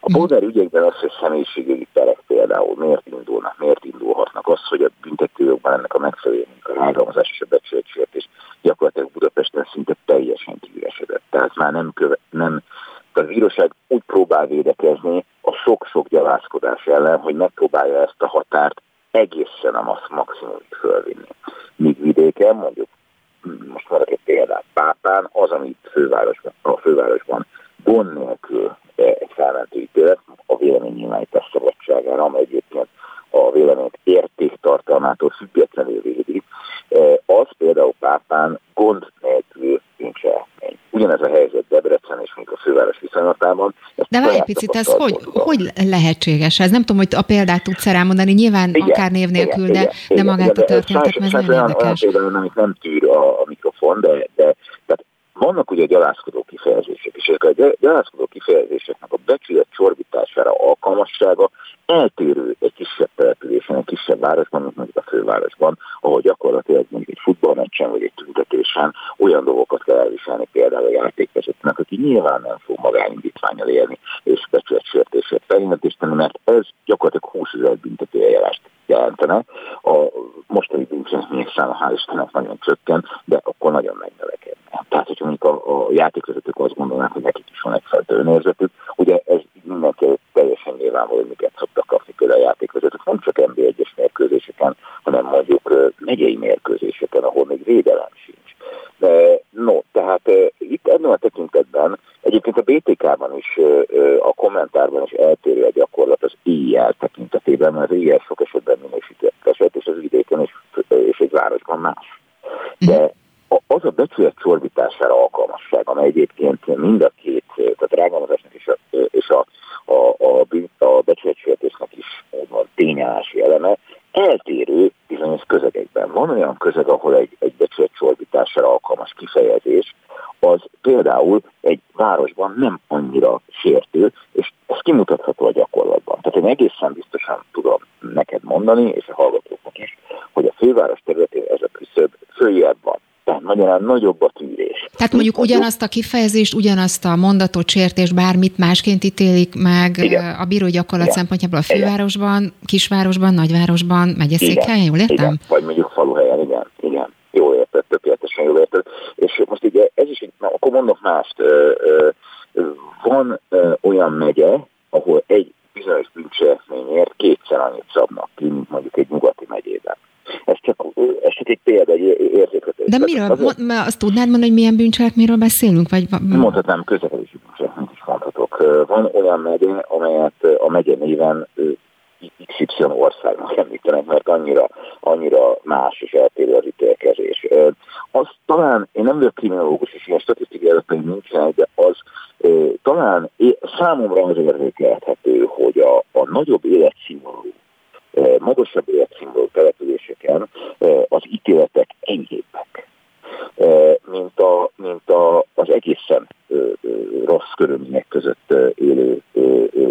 A mhm. polgári ügyekben az, hogy személyiségügyi perek például miért indulnak, miért indulhatnak, az, hogy a büntetőjogban ennek a megfelelő a rágalmazás és a becsületsértés gyakorlatilag Budapesten szinte teljesen kiüresedett. Tehát már nem, köve, nem az bíróság úgy próbál védekezni a sok-sok gyalázkodás ellen, hogy megpróbálja ezt a határt egészen a maximumig fölvinni. Míg vidéken, mondjuk most már egy példát, Pápán, az, amit fővárosban, a fővárosban gond nélkül egy felmentő ítélet a véleménynyilvánítás szabadságára, amely egyébként a véleményt értéktartalmától függetlenül védi, az például Pápán gond nélkül nincs elmény. Ugyanez a helyzet Debrecen és még a főváros viszonylatában. De várj egy picit, ez hogy, hogy lehetséges? Ez nem tudom, hogy a példát tudsz elmondani, nyilván igen, akár név nélkül, igen, de, igen, de magát igen, a történetet, mert nagyon érdekes. Olyan például, amit nem tűr a, a mikrofon, de, de tehát vannak ugye gyalázkodó kifejezések, és ezek a gyalázkodó kifejezéseknek a becsület csorbítására alkalmassága eltérő egy kisebb településen, egy kisebb városban, mint mondjuk a fővárosban, ahol gyakorlatilag mondjuk egy futballmeccsen vagy egy tüntetésen olyan dolgokat kell elviselni például a játékvezetőnek, aki nyilván nem fog magányindítványal élni és becsületsértésért feljelentést tenni, mert ez gyakorlatilag 20 ezer büntetőeljárást jelentene. A mostani bűncselekmények száma hál' Istennek nagyon csökken, de akkor nagyon megnövekedne. Tehát, hogyha mondjuk a, a játékvezetők azt gondolnák, hogy nekik is van egyfajta önérzetük, ugye ez mindenki teljesen nyilvánvaló, hogy miket szoktak kapni például a játékvezetők, nem csak NB1-es mérkőzéseken, hanem mondjuk megyei mérkőzéseken, ahol még védelem sincs. De, no, tehát itt ebben a tekintetben egyébként a BTK-ban is, a kommentárban is eltérő a gyakorlat az IEL tekintetében, mert az IEL sok esetben minősített és az vidéken és, és egy városban más. De az a becsület csorbítására alkalmasság, amely egyébként mind a két, tehát rágalmazásnak és a, és a, a, a, a becsületsértésnek is úgymond tényállási eleme, eltérő bizonyos közegekben. Van olyan közeg, ahol egy, egy becsület csorbítására alkalmas kifejezés, az például egy városban nem annyira sértő, és ez kimutatható a gyakorlatban. Tehát én egészen biztosan tudom neked mondani, és a hallgatóknak is, hogy a főváros területén ez a küszöb följebb van magyarán nagyobb a tűrés. Tehát mondjuk ugyanazt a kifejezést, ugyanazt a mondatot, sértés, bármit másként ítélik meg igen. a bíró gyakorlat igen. szempontjából a fővárosban, igen. kisvárosban, nagyvárosban, megyeszékhelyen, jól értem? Igen. Vagy mondjuk faluhelyen, igen. igen. Jól érted, tökéletesen jól érted. És most ugye ez is, na, akkor mondok mást. Van olyan megye, ahol egy bizonyos teljesítményért kétszer annyit szabnak ki, mint mondjuk egy nyugati megyében. Ez csak, ez csak egy példa, egy érzékletes. De miről? Azért, azt tudnád mondani, hogy milyen bűncselekményről beszélünk? Vagy... Mondhatnám, közlekedési bűncselekményt is mondhatok. Van olyan megye, amelyet a megye néven XY országnak említenek, mert annyira, annyira más és eltérő az ítélkezés. Az talán, én nem vagyok kriminológus, és ilyen statisztikai adataim nincsenek, de az talán számomra az érzékelhető, hogy a, a nagyobb életszínvonalú, magasabb életszínvonalú településeken az ítéletek enyhébbek, mint, a, mint a, az egészen rossz körülmények között élő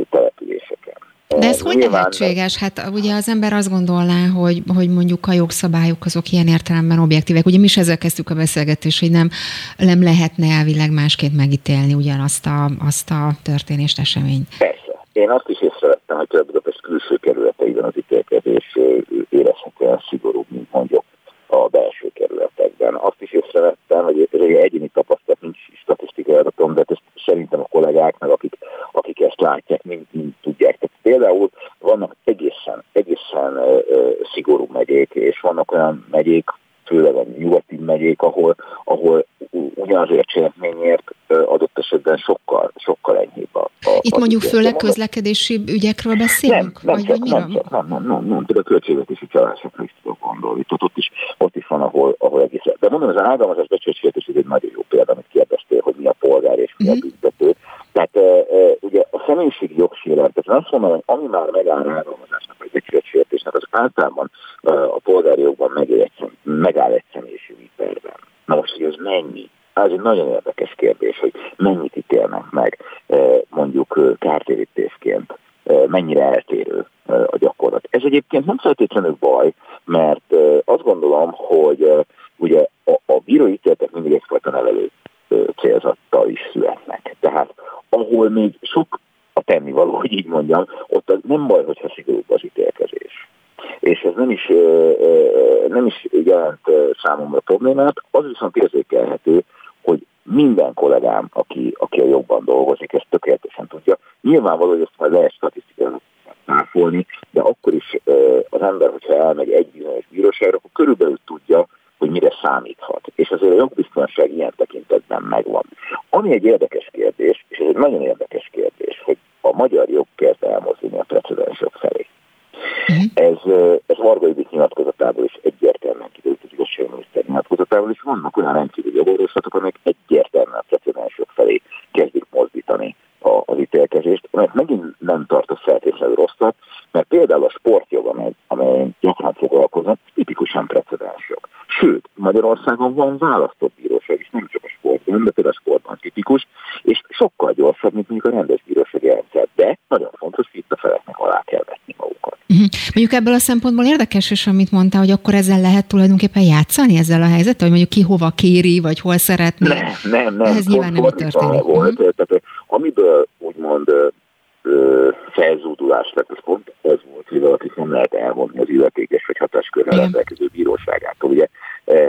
településeken. De ez hogy lehetséges? Hát ugye az ember azt gondolná, hogy, hogy mondjuk a jogszabályok azok ilyen értelemben objektívek. Ugye mi is ezzel kezdtük a beszélgetést, hogy nem, nem lehetne elvileg másként megítélni ugyanazt a, azt a történést, eseményt. Persze. Én azt is észrevettem, hogy a Budapest külső kerületeiben az ítélkezés érezhetően szigorúbb, mint mondjuk a belső kerületekben. Azt észrevettem, hogy egyéni tapasztalat, nincs statisztikai adatom, de ezt szerintem a kollégáknak, akik, akik ezt látják, mind, mind tudják. Tehát például vannak egészen, egészen uh, szigorú megyék, és vannak olyan megyék, főleg a nyugati megyék, ahol, ahol ugyanazért cselekményért adott esetben sokkal, sokkal enyhébb a, a Itt mondjuk főleg közlekedési ügyekről beszélünk? Nem, nem, csak, nem, csak, nem, nem, nem, nem, a költségvetési csalásokra is tudok gondolni. Tehát ott is, ott is van, ahol, ahol egész. De mondom, ez az áldalmazás becsülsértés ez egy nagyon jó példa, amit kérdeztél, hogy mi a polgár és mi uh-huh. a mhm. büntető. Tehát e, e, ugye a személyiségi jogsérelem, tehát azt mondom, hogy ami már megáll áldalmazásnak vagy becsülsértésnek, az általában e, a polgári jogban megáll egy személyiségi perben. Na most, hogy ez mennyi? Ez egy nagyon érdekes kérdés, hogy mennyit ítélnek meg mondjuk kártérítésként, mennyire eltérő a gyakorlat. Ez egyébként nem feltétlenül baj, mert azt gondolom, hogy ugye a, a bírói ítéletek mindig egyfajta nevelő célzattal is születnek. Tehát ahol még sok a tennivaló, hogy így mondjam, ott az nem baj, hogyha szigorúbb az ítélkezés. És ez nem is, nem is jelent számomra problémát, az viszont érzékelhető, hogy minden kollégám, aki, aki a jobban dolgozik, ezt tökéletesen tudja. Nyilvánvaló, hogy ezt majd lehet statisztikailag táfolni, de akkor is az ember, hogyha elmegy egy bizonyos bíróságra, akkor körülbelül tudja, hogy mire számíthat. És azért a jogbiztonság ilyen tekintetben megvan. Ami egy érdekes kérdés, és ez egy nagyon érdekes kérdés, hogy a magyar jog kezd elmozdulni a. Uh-huh. Ez, ez Varga Judit nyilatkozatából is egyértelműen kiderült, az igazságminiszter nyilatkozatából is vannak olyan rendkívüli jogorvoslatok, amelyek egyértelműen a precedensok felé kezdik mozdítani a, az ítélkezést, mert megint nem tartott feltétlenül rosszat, mert például a sportjog, amely, amely gyakran foglalkoznak, tipikusan precedensjog. Sőt, Magyarországon van választott bíróság is, nem csak a sportban, de például a sportban tipikus, és sokkal gyorsabb, mint mondjuk a rendes bírósági rendszer. De nagyon fontos, hogy itt a feleknek alá kell vetni magukat. Uh-huh. Mondjuk ebből a szempontból érdekes is, amit mondta, hogy akkor ezzel lehet tulajdonképpen játszani ezzel a helyzettel, hogy mondjuk ki hova kéri, vagy hol szeretné. Nem, nem, nem. Ez nyilván nem történik. Volt, uh-huh. tehát, amiből úgymond felzúdulás lett, az pont ez volt, hogy valakit nem lehet elvonni az illetékes vagy hatáskörrel rendelkező bíróságától. Ugye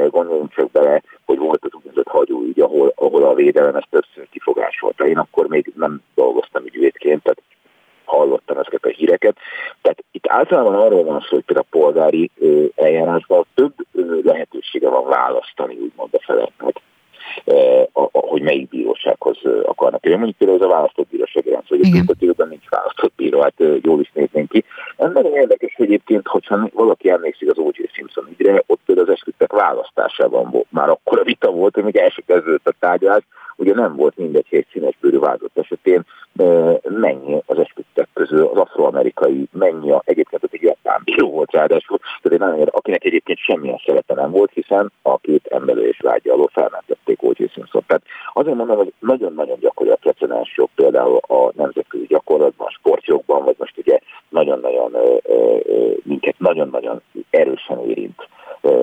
gondoljunk csak bele, hogy volt az úgynevezett hagyóügy, ahol, ahol a védelem ezt többször kifogásolta. Én akkor még nem dolgoztam ügyvédként, tehát hallottam ezeket a híreket. Általában arról van szó, hogy például a polgári eljárásban több lehetősége van választani, úgymond a feleknek hogy melyik bírósághoz akarnak jönni. Mondjuk például ez a választott bíróság rendszer, hogy a büntetőben nincs választott bíró, hát jól is néznénk ki. Ez nagyon érdekes, hogy egyébként, hogyha valaki emlékszik az O.J. Simpson ügyre, ott például az esküdtek választásában volt, már akkor a vita volt, hogy még el kezdődött a tárgyalás, ugye nem volt mindegy, hogy egy színes bőrű vázott esetén mennyi az esküdtek közül az afroamerikai, mennyi a, egyébként ott egy japán (laughs) bíró volt ráadásul, tehát egy nagyon, akinek egyébként semmilyen szerepe nem volt, hiszen a két emberülés vágya alól felmentették O.J. Simpson. Tehát azért mondom, hogy nagyon-nagyon gyakori a precedensjog például a nemzetközi gyakorlatban, a sportjogban, vagy most ugye nagyon-nagyon minket nagyon-nagyon erősen érint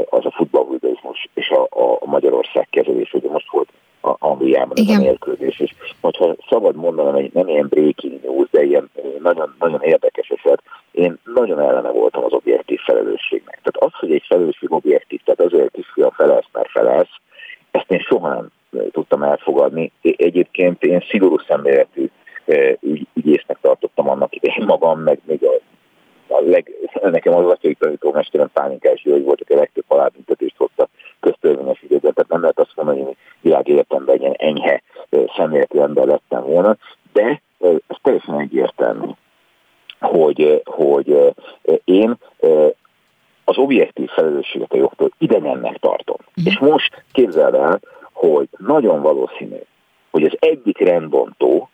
az a futballbulgarizmus és a, a Magyarország kezelés. Ugye most volt a Angliában a mérkőzés, és hogyha szabad mondanom, hogy nem ilyen breaking news, de ilyen nagyon, nagyon érdekes eset, én nagyon ellene voltam az objektív felelősségnek. Tehát az, hogy egy felelősség objektív, tehát azért kisfiam felelsz, mert felelsz, ezt én soha nem tudtam elfogadni. Egyébként én szigorú szemléletű ügy, ügyésznek tartottam annak idején magam, meg még a leg, nekem az Latyai tanítómesterem Pálinkás hogy volt, aki a legtöbb halálbüntetést hozta köztörvényes időben, tehát nem lehet azt mondani, hogy világéletemben egy ilyen enyhe szemléletű ember lettem volna, de ez teljesen egyértelmű, hogy, hogy én az objektív felelősséget a jogtól idegennek tartom. Mm. És most képzeld el, hogy nagyon valószínű, hogy az egyik rendbontó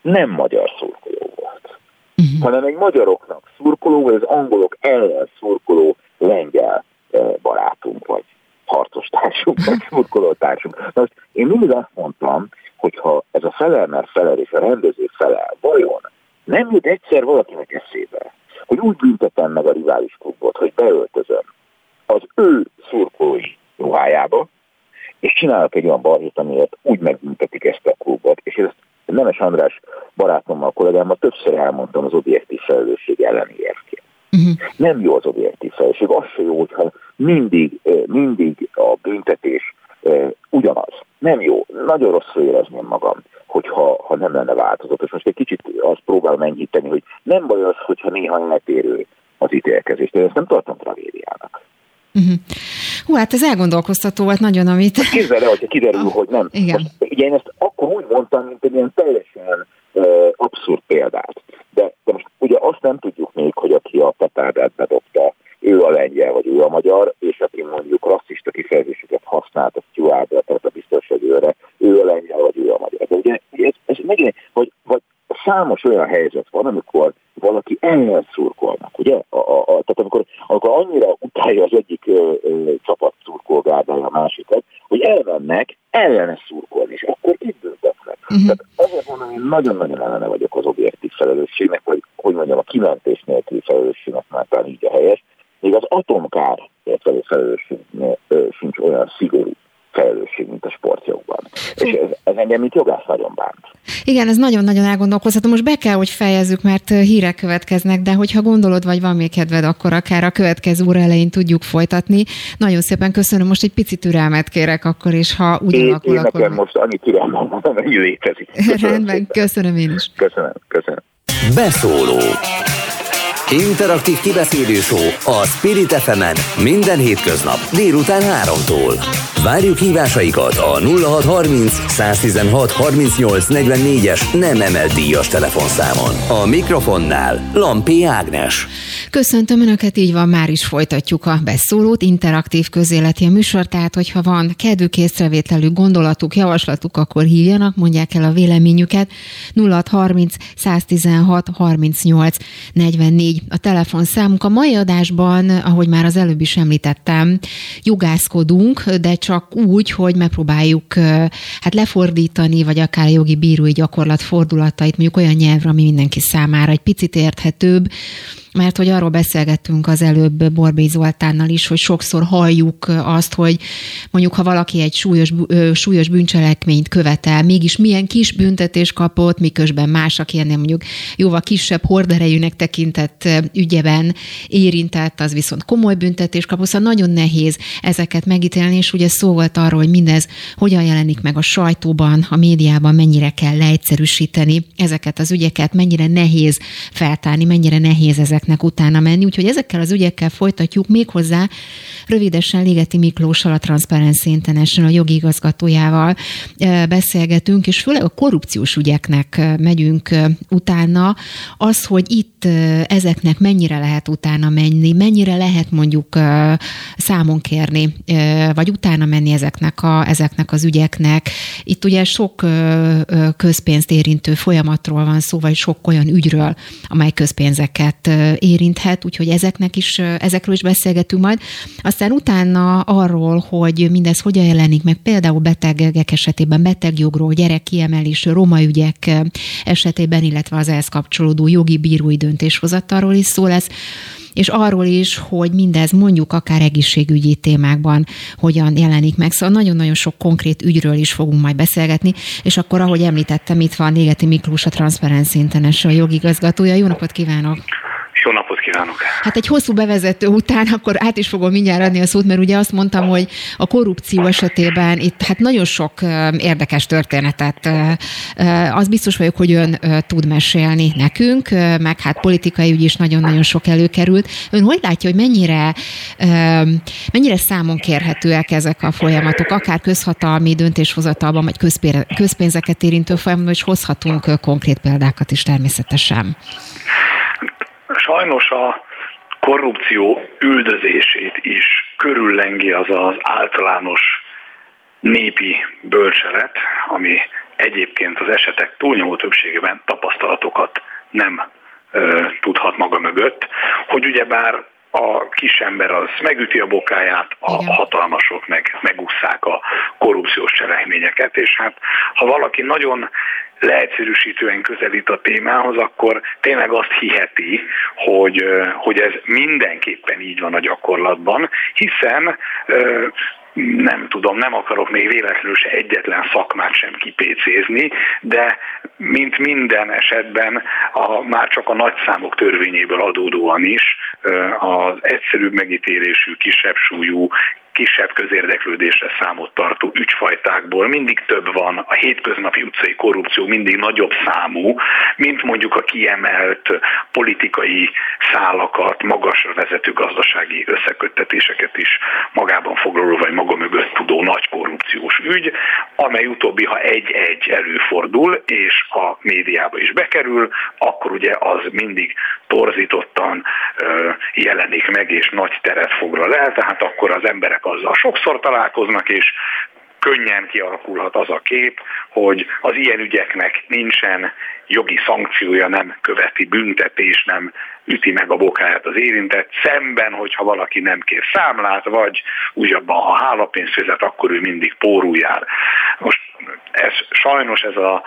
nem magyar szurkoló volt, uh-huh. hanem egy magyaroknak szurkoló, vagy az angolok ellen szurkoló lengyel barátunk, vagy harcos társunk, vagy szurkoló társunk. Na most én mindig azt mondtam, hogy ha ez a felel, mert felel, és a rendező felel, vajon nem jut egyszer valakinek eszébe, hogy úgy büntetem meg a rivális klubot, hogy beöltözöm az ő szurkolói ruhájába, és csinálok egy olyan balhét, amiért úgy megbüntetik ezt a klubot, és ezt Nemes András barátommal, kollégámmal többször elmondtam az objektív felelősség elleni érvként. Uh-huh. Nem jó az objektív felelősség, az se jó, hogyha mindig, mindig a büntetés ugyanaz. Nem jó. Nagyon rosszul érezném magam, hogyha ha nem lenne változatos. Most egy kicsit azt próbálom enyhíteni, hogy nem baj az, hogyha néha eltérő az ítélkezés. De ezt nem tartom tragédiának. Uh-huh. Hú, hát ez elgondolkoztató volt nagyon, amit... Hát képzeld el, hogyha kiderül, ah, hogy nem. Igen. Most, ugye én ezt akkor úgy mondtam, mint egy ilyen teljesen uh, abszurd példát. De, de most ugye azt nem tudjuk még, hogy aki a petárdát bedobta, ő a lengyel, vagy ő a magyar, és aki mondjuk rasszista kifejezéseket használt a stewardra, tehát a biztonságőre, ő a lengyel, vagy ő a magyar. De ugye ez, ez megint, vagy, vagy számos olyan helyzet van, amikor valaki ellen szurkolnak, ugye? A, a, a, tehát amikor, amikor annyira utálja az egyik ö, ö, csapat szurkolgárdája a másikat, hogy elmennek ellene szurkolni, és akkor itt büntetnek. Uh-huh. Tehát azért mondom, én nagyon-nagyon ellene vagyok az objektív felelősségnek, vagy hogy mondjam, a kimentés nélküli felelősségnek már talán így a helyes, még az atomkár értelő felelősség sincs olyan szigorú felelősség, mint a sportjogban. És ez, ez engem, mint jogász nagyon bánt. Igen, ez nagyon-nagyon elgondolkozható. Most be kell, hogy fejezzük, mert hírek következnek, de hogyha gondolod, vagy van még kedved, akkor akár a következő óra elején tudjuk folytatni. Nagyon szépen köszönöm, most egy picit türelmet kérek akkor, és ha úgy én, alakul, én akkor... nekem most annyi türelmem van, amennyi létezik. (laughs) Köszönöm Rendben, szépen. köszönöm én is. Köszönöm, köszönöm. Beszóló Interaktív kibeszélő show a Spirit fm minden hétköznap délután 3-tól. Várjuk hívásaikat a 0630 116 38 es nem emelt díjas telefonszámon. A mikrofonnál Lampi Ágnes. Köszöntöm Önöket, így van, már is folytatjuk a beszólót, interaktív közéleti a műsor, tehát hogyha van kedvük, észrevételük, gondolatuk, javaslatuk, akkor hívjanak, mondják el a véleményüket. 0630 116 38 44 a telefonszámunk. A mai adásban, ahogy már az előbb is említettem, jogászkodunk, de csak úgy, hogy megpróbáljuk hát lefordítani, vagy akár jogi bírói gyakorlat fordulatait mondjuk olyan nyelvre, ami mindenki számára egy picit érthetőbb, mert hogy arról beszélgettünk az előbb Borbély Zoltánnal is, hogy sokszor halljuk azt, hogy mondjuk ha valaki egy súlyos, súlyos bűncselekményt követel, mégis milyen kis büntetés kapott, miközben más, aki ennél mondjuk jóval kisebb horderejűnek tekintett ügyeben érintett, az viszont komoly büntetés kapott, szóval nagyon nehéz ezeket megítélni, és ugye szó volt arról, hogy mindez hogyan jelenik meg a sajtóban, a médiában, mennyire kell leegyszerűsíteni ezeket az ügyeket, mennyire nehéz feltárni, mennyire nehéz ezek ügyeknek utána menni, úgyhogy ezekkel az ügyekkel folytatjuk méghozzá rövidesen Ligeti Miklóssal, a Transparency International jogi igazgatójával beszélgetünk, és főleg a korrupciós ügyeknek megyünk utána. Az, hogy itt ezeknek mennyire lehet utána menni, mennyire lehet mondjuk számon kérni, vagy utána menni ezeknek, a, ezeknek az ügyeknek. Itt ugye sok közpénzt érintő folyamatról van szó, vagy sok olyan ügyről, amely közpénzeket érinthet, úgyhogy ezeknek is, ezekről is beszélgetünk majd. Aztán utána arról, hogy mindez hogyan jelenik meg, például betegek esetében, betegjogról, gyerekkiemelésről, roma ügyek esetében, illetve az ehhez kapcsolódó jogi bírói döntéshozatalról is szó lesz és arról is, hogy mindez mondjuk akár egészségügyi témákban hogyan jelenik meg. Szóval nagyon-nagyon sok konkrét ügyről is fogunk majd beszélgetni, és akkor, ahogy említettem, itt van Négeti Miklós, a Transparency International jogigazgatója. Jó napot kívánok! Kívánok! Hát egy hosszú bevezető után akkor át is fogom mindjárt adni a szót, mert ugye azt mondtam, hogy a korrupció esetében itt hát nagyon sok érdekes történetet az biztos vagyok, hogy ön tud mesélni nekünk, meg hát politikai ügy is nagyon-nagyon sok előkerült. Ön hogy látja, hogy mennyire, mennyire számon kérhetőek ezek a folyamatok, akár közhatalmi döntéshozatalban, vagy közpénzeket érintő folyamatban, és hozhatunk konkrét példákat is természetesen? Sajnos a korrupció üldözését is körüllengi az az általános népi bölcselet, ami egyébként az esetek túlnyomó többségében tapasztalatokat nem ö, tudhat maga mögött, hogy ugyebár a kisember az megüti a bokáját, a Igen. hatalmasok meg megúszszák a korrupciós cselekményeket, és hát ha valaki nagyon leegyszerűsítően közelít a témához, akkor tényleg azt hiheti, hogy, hogy ez mindenképpen így van a gyakorlatban, hiszen nem tudom, nem akarok még véletlenül se egyetlen szakmát sem kipécézni, de mint minden esetben a, már csak a nagyszámok törvényéből adódóan is az egyszerűbb megítélésű, kisebb súlyú, kisebb közérdeklődésre számot tartó ügyfajtákból. Mindig több van, a hétköznapi utcai korrupció mindig nagyobb számú, mint mondjuk a kiemelt politikai szálakat, magasra vezető gazdasági összeköttetéseket is magában foglaló vagy maga mögött tudó nagy korrupciós ügy, amely utóbbi, ha egy-egy előfordul, és a médiába is bekerül, akkor ugye az mindig torzítottan jelenik meg, és nagy teret foglal el, tehát akkor az emberek azzal sokszor találkoznak, és könnyen kialakulhat az a kép, hogy az ilyen ügyeknek nincsen jogi szankciója, nem követi büntetés, nem üti meg a bokáját az érintett, szemben, hogyha valaki nem kér számlát, vagy újabban, ha hálapénzt fizet, akkor ő mindig pórul jár. Most ez sajnos ez a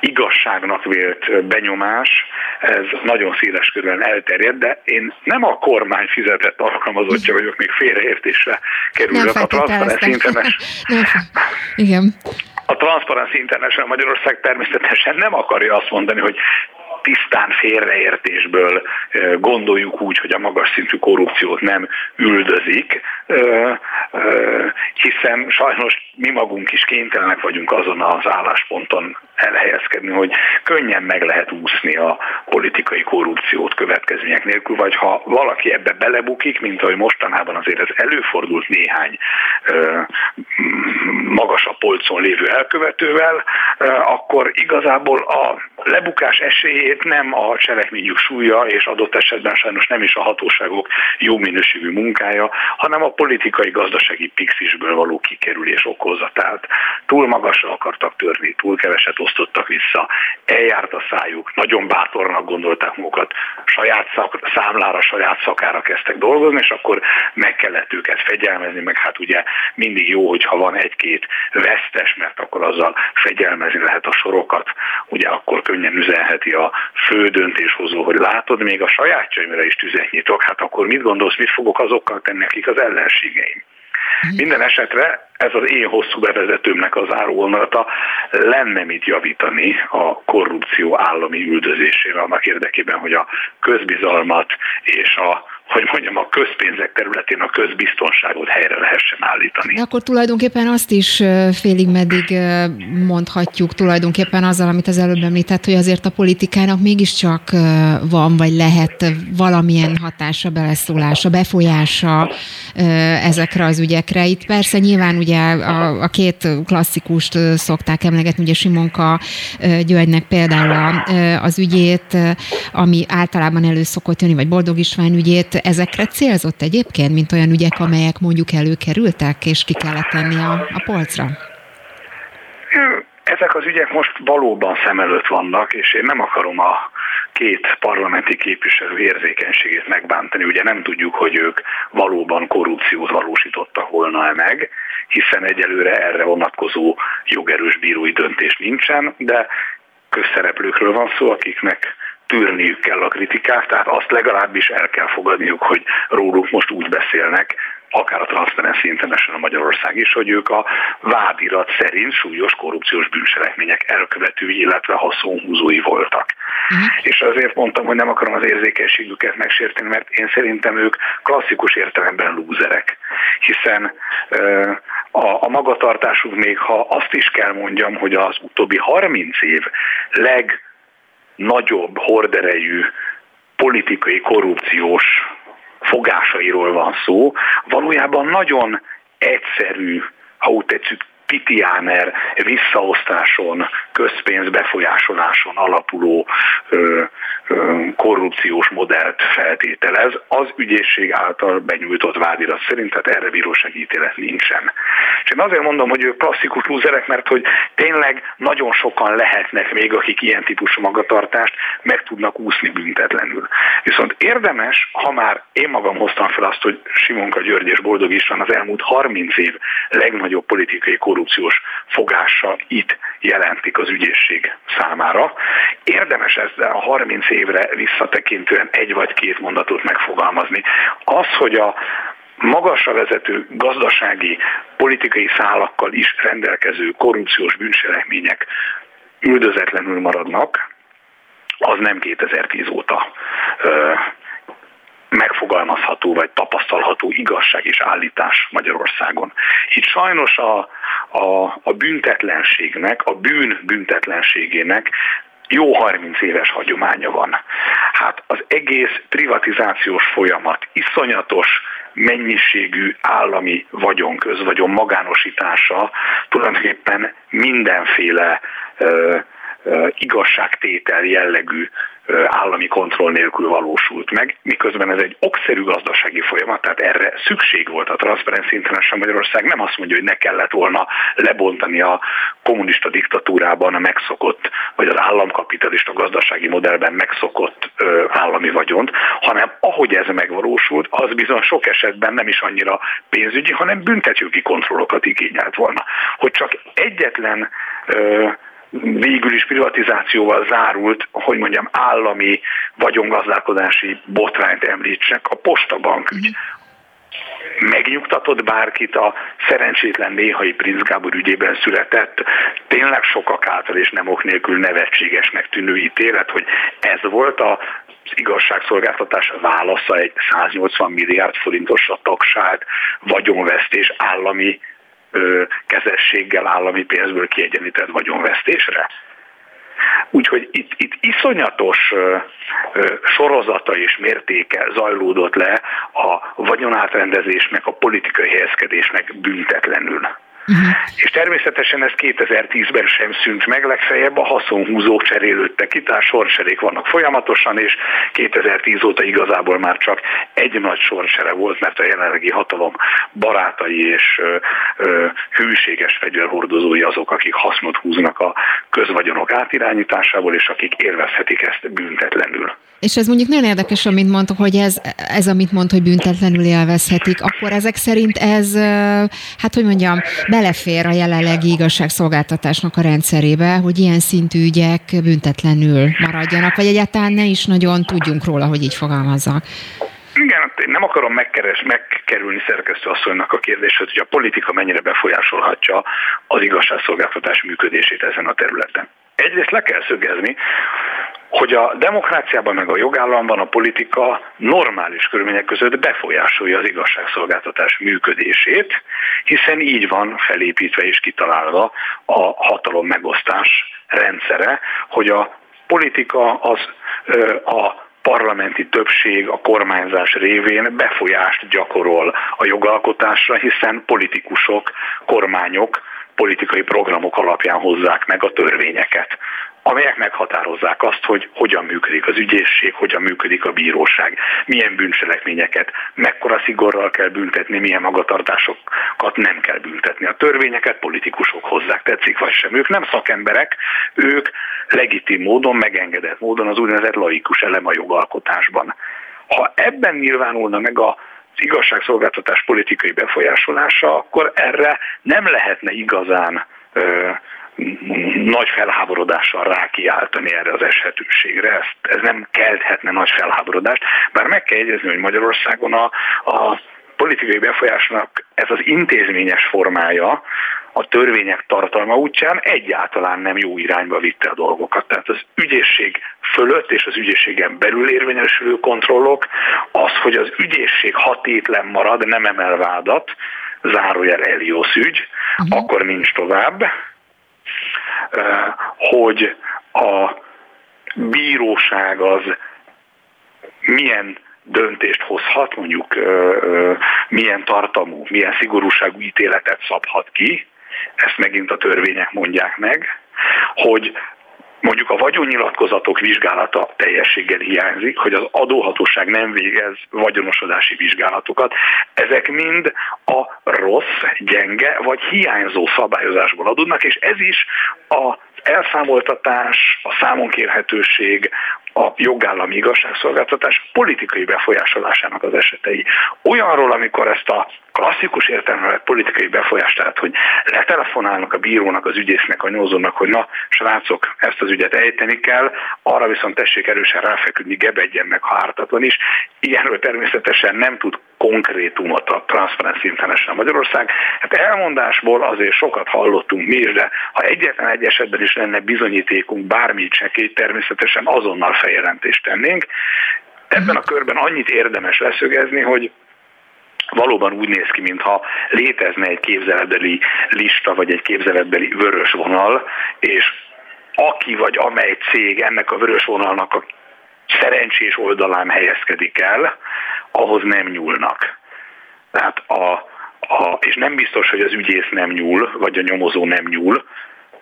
igazságnak vélt benyomás, ez nagyon széles körülön elterjed, de én nem a kormány fizetett alkalmazottja vagyok, még félreértésre kerülök a Transparency International. (laughs) Igen. A Transparency International Magyarország természetesen nem akarja azt mondani, hogy tisztán félreértésből gondoljuk úgy, hogy a magas szintű korrupciót nem üldözik, hiszen sajnos mi magunk is kénytelenek vagyunk azon az állásponton elhelyezkedni, hogy könnyen meg lehet úszni a politikai korrupciót következmények nélkül, vagy ha valaki ebbe belebukik, mint ahogy mostanában azért ez előfordult néhány magasabb polcon lévő elkövetővel, akkor igazából a lebukás esélyét nem a cselekményük súlya, és adott esetben sajnos nem is a hatóságok jó minőségű munkája, hanem a politikai gazdasági pixisből való kikerülés okozza. Túl magasra akartak törni, túl keveset osztottak vissza, eljárt a szájuk, nagyon bátornak gondolták magukat, saját szak, számlára, saját szakára kezdtek dolgozni, és akkor meg kellett őket fegyelmezni, meg hát ugye mindig jó, hogyha van egy-két vesztes, mert akkor azzal fegyelmezni lehet a sorokat, ugye akkor könnyen üzenheti a fő döntéshozó, hogy látod, még a sajátjaimra is tüzet nyitok, hát akkor mit gondolsz, mit fogok azokkal tenni, akik az ellenségeim. Mhm. Minden esetre ez az én hosszú bevezetőmnek az áróvonalata lenne mit javítani a korrupció állami üldözésére annak érdekében, hogy a közbizalmat és a hogy mondjam, a közpénzek területén a közbiztonságot helyre lehessen állítani. De akkor tulajdonképpen azt is félig meddig mondhatjuk tulajdonképpen azzal, amit az előbb említett, hogy azért a politikának mégiscsak van, vagy lehet valamilyen hatása, beleszólása, befolyása ezekre az ügyekre. Itt persze nyilván ugye a, a két klasszikust szokták emlegetni, ugye Simonka Györgynek például az ügyét, ami általában elő szokott jönni, vagy Boldog István ügyét, ezekre célzott egyébként, mint olyan ügyek, amelyek mondjuk előkerültek, és ki kellett tenni a, a polcra? Ezek az ügyek most valóban szem előtt vannak, és én nem akarom a két parlamenti képviselő érzékenységét megbántani. Ugye nem tudjuk, hogy ők valóban korrupciót valósítottak volna-e meg, hiszen egyelőre erre vonatkozó jogerős bírói döntés nincsen, de közszereplőkről van szó, akiknek tűrniük kell a kritikát, tehát azt legalábbis el kell fogadniuk, hogy róluk most úgy beszélnek, akár a Transparency International Magyarország is, hogy ők a vádirat szerint súlyos korrupciós bűncselekmények elkövetői, illetve haszonhúzói voltak. Uh-huh. És azért mondtam, hogy nem akarom az érzékenységüket megsérteni, mert én szerintem ők klasszikus értelemben lúzerek. Hiszen a, a magatartásuk még, ha azt is kell mondjam, hogy az utóbbi 30 év legnagyobb horderejű politikai korrupciós fogásairól van szó, valójában nagyon egyszerű, ha úgy tetszik, pitiáner visszaosztáson, közpénz befolyásoláson alapuló ö, ö, korrupciós modellt feltételez. Az ügyészség által benyújtott vádirat szerint, tehát erre bírósági ítélet nincsen. És én azért mondom, hogy ők klasszikus lúzerek, mert hogy tényleg nagyon sokan lehetnek még, akik ilyen típusú magatartást meg tudnak úszni büntetlenül. Viszont érdemes, ha már én magam hoztam fel azt, hogy Simonka György és Boldog István az elmúlt 30 év legnagyobb politikai korrupció korrupciós fogása itt jelentik az ügyészség számára. Érdemes ezzel a 30 évre visszatekintően egy vagy két mondatot megfogalmazni. Az, hogy a magasra vezető gazdasági, politikai szálakkal is rendelkező korrupciós bűncselekmények üldözetlenül maradnak, az nem 2010 óta megfogalmazható vagy tapasztalható igazság és állítás Magyarországon. Itt sajnos a, a, a büntetlenségnek, a bűn büntetlenségének jó 30 éves hagyománya van. Hát az egész privatizációs folyamat iszonyatos mennyiségű állami vagyonköz, vagyon magánosítása tulajdonképpen mindenféle igazságtétel jellegű állami kontroll nélkül valósult meg, miközben ez egy okszerű gazdasági folyamat, tehát erre szükség volt a Transparency International Magyarország. Nem azt mondja, hogy ne kellett volna lebontani a kommunista diktatúrában a megszokott, vagy az államkapitalista gazdasági modellben megszokott ö, állami vagyont, hanem ahogy ez megvalósult, az bizony sok esetben nem is annyira pénzügyi, hanem büntetőgi kontrollokat igényelt volna. Hogy csak egyetlen ö, végül is privatizációval zárult, hogy mondjam, állami vagyongazdálkodási botrányt említsek, a postabank ügy. Megnyugtatott bárkit a szerencsétlen néhai Prince Gábor ügyében született, tényleg sokak által és nem ok nélkül nevetségesnek tűnő ítélet, hogy ez volt a az igazságszolgáltatás válasza egy 180 milliárd forintos tagság, vagyonvesztés állami kezességgel, állami pénzből kiegyenlített vagyonvesztésre. Úgyhogy itt, itt iszonyatos ö, ö, sorozata és mértéke zajlódott le a vagyonátrendezésnek, a politikai helyezkedésnek büntetlenül. Uh-huh. És természetesen ez 2010-ben sem szűnt meg, legfeljebb a haszonhúzók cserélődtek ki, tehát sorcserék vannak folyamatosan, és 2010 óta igazából már csak egy nagy sorcsere volt, mert a jelenlegi hatalom barátai és ö, ö, hűséges fegyverhordozói azok, akik hasznot húznak a közvagyonok átirányításából, és akik élvezhetik ezt büntetlenül. És ez mondjuk nagyon érdekes, amit mondta, hogy ez, ez amit mond, hogy büntetlenül élvezhetik, akkor ezek szerint ez, hát hogy mondjam, belefér a jelenlegi igazságszolgáltatásnak a rendszerébe, hogy ilyen szintű ügyek büntetlenül maradjanak, vagy egyáltalán ne is nagyon tudjunk róla, hogy így fogalmazzak. Igen, hát én nem akarom megkeres, megkerülni szerkesztő asszonynak a kérdését, hogy a politika mennyire befolyásolhatja az igazságszolgáltatás működését ezen a területen. Egyrészt le kell szögezni, hogy a demokráciában meg a jogállamban a politika normális körülmények között befolyásolja az igazságszolgáltatás működését, hiszen így van felépítve és kitalálva a hatalom megosztás rendszere, hogy a politika az a parlamenti többség a kormányzás révén befolyást gyakorol a jogalkotásra, hiszen politikusok, kormányok politikai programok alapján hozzák meg a törvényeket amelyek meghatározzák azt, hogy hogyan működik az ügyészség, hogyan működik a bíróság, milyen bűncselekményeket, mekkora szigorral kell büntetni, milyen magatartásokat nem kell büntetni. A törvényeket politikusok hozzák, tetszik vagy sem. Ők nem szakemberek, ők legitim módon, megengedett módon az úgynevezett laikus elem a jogalkotásban. Ha ebben nyilvánulna meg a az igazságszolgáltatás politikai befolyásolása, akkor erre nem lehetne igazán ö, nagy felháborodással rákiáltani erre az eshetőségre. Ezt, ez nem kelthetne nagy felháborodást, bár meg kell jegyezni, hogy Magyarországon a, a politikai befolyásnak ez az intézményes formája a törvények tartalma útján egyáltalán nem jó irányba vitte a dolgokat. Tehát az ügyészség fölött és az ügyészségen belül érvényesülő kontrollok, az, hogy az ügyészség hatétlen marad, nem emel vádat, zárójel Elios ügy, uh-huh. akkor nincs tovább, hogy a bíróság az milyen döntést hozhat, mondjuk milyen tartalmú, milyen szigorúságú ítéletet szabhat ki, ezt megint a törvények mondják meg, hogy mondjuk a vagyonnyilatkozatok vizsgálata teljességgel hiányzik, hogy az adóhatóság nem végez vagyonosodási vizsgálatokat. Ezek mind a rossz, gyenge vagy hiányzó szabályozásból adódnak, és ez is a elszámoltatás, a számonkérhetőség, a jogállami igazságszolgáltatás politikai befolyásolásának az esetei. Olyanról, amikor ezt a klasszikus értelemben politikai befolyást, tehát hogy letelefonálnak a bírónak, az ügyésznek, a nyomozónak, hogy na, srácok, ezt az ügyet ejteni kell, arra viszont tessék erősen ráfeküdni, gebedjen meg, ha ártatlan is. Ilyenről természetesen nem tud konkrétumot a Transparency International Magyarország. Hát elmondásból azért sokat hallottunk mi is, de ha egyetlen egy esetben is lenne bizonyítékunk, bármi csekély, természetesen azonnal feljelentést tennénk. Ebben a körben annyit érdemes leszögezni, hogy valóban úgy néz ki, mintha létezne egy képzeletbeli lista, vagy egy képzeletbeli vörös vonal, és aki vagy amely cég ennek a vörös vonalnak a szerencsés oldalán helyezkedik el, ahhoz nem nyúlnak. Tehát a, a, és nem biztos, hogy az ügyész nem nyúl, vagy a nyomozó nem nyúl,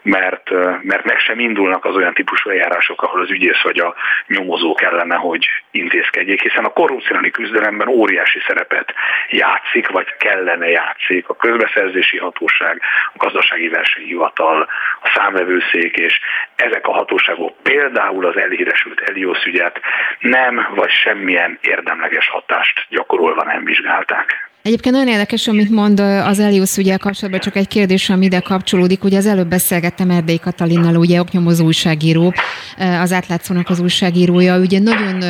mert, mert meg sem indulnak az olyan típusú eljárások, ahol az ügyész vagy a nyomozó kellene, hogy intézkedjék, hiszen a korrupcioni küzdelemben óriási szerepet játszik, vagy kellene játszik a közbeszerzési hatóság, a gazdasági versenyhivatal, a számvevőszék, és ezek a hatóságok például az elhíresült Elios ügyet nem, vagy semmilyen érdemleges hatást gyakorolva nem vizsgálták. Egyébként nagyon érdekes, amit mond az Eliusz ügyel kapcsolatban, csak egy kérdés, ami ide kapcsolódik. Ugye az előbb beszélgettem Erdély Katalinnal, ugye oknyomozó újságíró, az átlátszónak az újságírója, ugye nagyon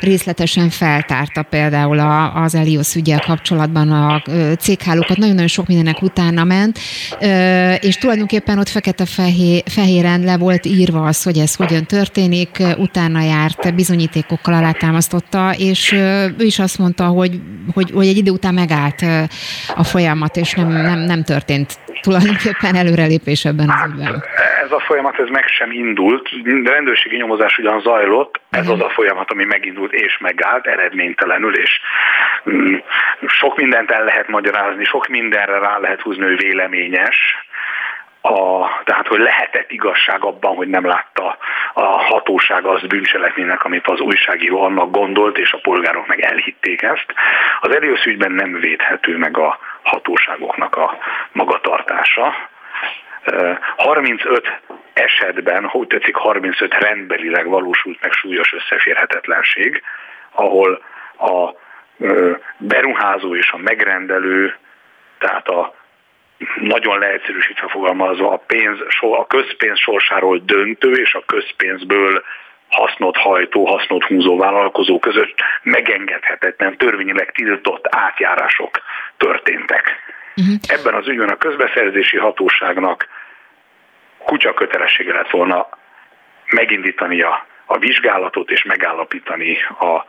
részletesen feltárta például az Eliusz ügyel kapcsolatban a céghálókat, nagyon-nagyon sok mindenek utána ment, és tulajdonképpen ott fekete-fehéren le volt írva az, hogy ez hogyan történik, utána járt, bizonyítékokkal alátámasztotta, és ő is azt mondta, hogy, hogy, hogy egy idő után meg megállt a folyamat, és nem, nem, nem történt tulajdonképpen előrelépés ebben az ügyben. Ez a folyamat ez meg sem indult, de rendőrségi nyomozás ugyan zajlott, ez az a folyamat, ami megindult és megállt eredménytelenül, és mm, sok mindent el lehet magyarázni, sok mindenre rá lehet húzni, hogy véleményes, a, tehát hogy lehetett igazság abban, hogy nem látta a hatóság az bűncselekménynek, amit az újságíró annak gondolt, és a polgárok meg elhitték ezt. Az Elios ügyben nem védhető meg a hatóságoknak a magatartása. 35 esetben, hogy tetszik, 35 rendbelileg valósult meg súlyos összeférhetetlenség, ahol a beruházó és a megrendelő, tehát a nagyon leegyszerűsítve fogalmazva a, pénz, a közpénz sorsáról döntő és a közpénzből hasznot hajtó, hasznot húzó vállalkozó között megengedhetetlen, törvényileg tiltott átjárások történtek. Uh-huh. Ebben az ügyben a közbeszerzési hatóságnak kutya kötelessége lett volna megindítani a, a vizsgálatot és megállapítani a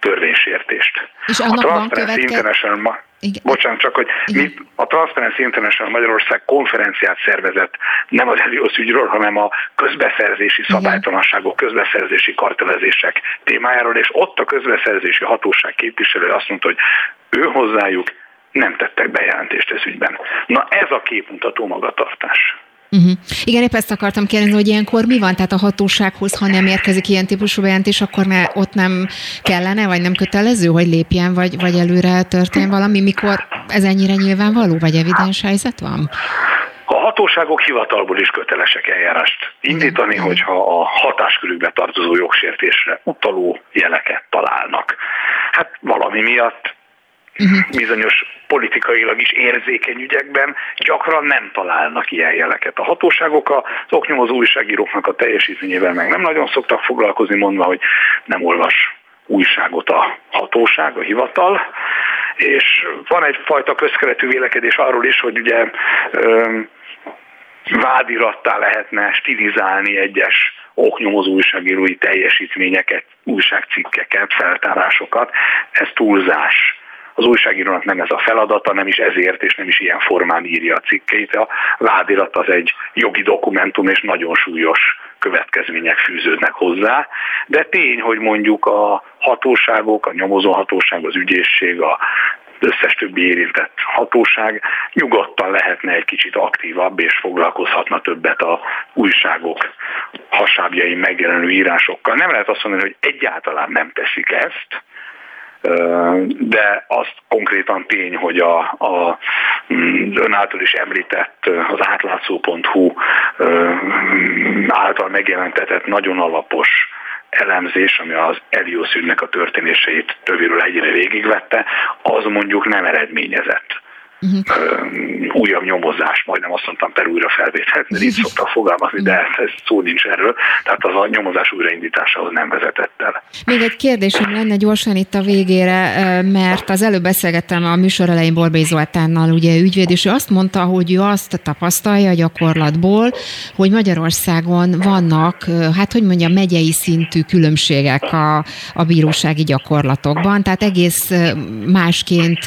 törvénysértést. És a Transparency International ma, igen. Bocsánat, csak hogy mi a Transparency International Magyarország konferenciát szervezett nem az Helios ügyről, hanem a közbeszerzési szabálytalanságok, közbeszerzési kartelezések témájáról, és ott a közbeszerzési hatóság képviselő azt mondta, hogy ő hozzájuk nem tettek bejelentést ez ügyben. Na ez a képmutató magatartás. Uh-huh. Igen, épp ezt akartam kérdezni, hogy ilyenkor mi van? Tehát a hatósághoz, ha nem érkezik ilyen típusú bejelentés, akkor ne, ott nem kellene, vagy nem kötelező, hogy lépjen, vagy, vagy előre történjen valami, mikor ez ennyire nyilvánvaló, vagy evidens helyzet van? A hatóságok hivatalból is kötelesek eljárást indítani, Igen. hogyha a hatáskörükbe tartozó jogsértésre utaló jeleket találnak. Hát valami miatt uh-huh. bizonyos politikailag is érzékeny ügyekben gyakran nem találnak ilyen jeleket. A hatóságok az oknyomozó újságíróknak a teljesítményével meg nem nagyon szoktak foglalkozni, mondva, hogy nem olvas újságot a hatóság, a hivatal, és van egyfajta közkeretű vélekedés arról is, hogy ugye vádirattá lehetne stilizálni egyes oknyomozó újságírói teljesítményeket, újságcikkeket, feltárásokat. Ez túlzás. Az újságírónak nem ez a feladata, nem is ezért, és nem is ilyen formán írja a cikkeit. A vádirat az egy jogi dokumentum, és nagyon súlyos következmények fűződnek hozzá, de tény, hogy mondjuk a hatóságok, a nyomozóhatóság, az ügyészség, a összes többi érintett hatóság nyugodtan lehetne egy kicsit aktívabb, és foglalkozhatna többet a újságok hasábjai megjelenő írásokkal. Nem lehet azt mondani, hogy egyáltalán nem teszik ezt, de az konkrétan tény, hogy a, a mm, ön által is említett az átlátszó.hu által megjelentetett nagyon alapos elemzés, ami az Elios ügynek a történéseit tövéről egyre végigvette, az mondjuk nem eredményezett uh-huh. újabb nyomozás, majdnem azt mondtam per újra felvételt, mert így (laughs) szoktak fogalmazni, de ez szó nincs erről, tehát az a nyomozás újraindításához nem vezetett el. Még egy kérdésem lenne gyorsan itt a végére, mert az előbb beszélgettem a műsor elején Borbély Zoltánnal, ugye ügyvéd, és ő azt mondta, hogy ő azt tapasztalja a gyakorlatból, hogy Magyarországon vannak, hát hogy mondjam, megyei szintű különbségek a, a bírósági gyakorlatokban, tehát egész másként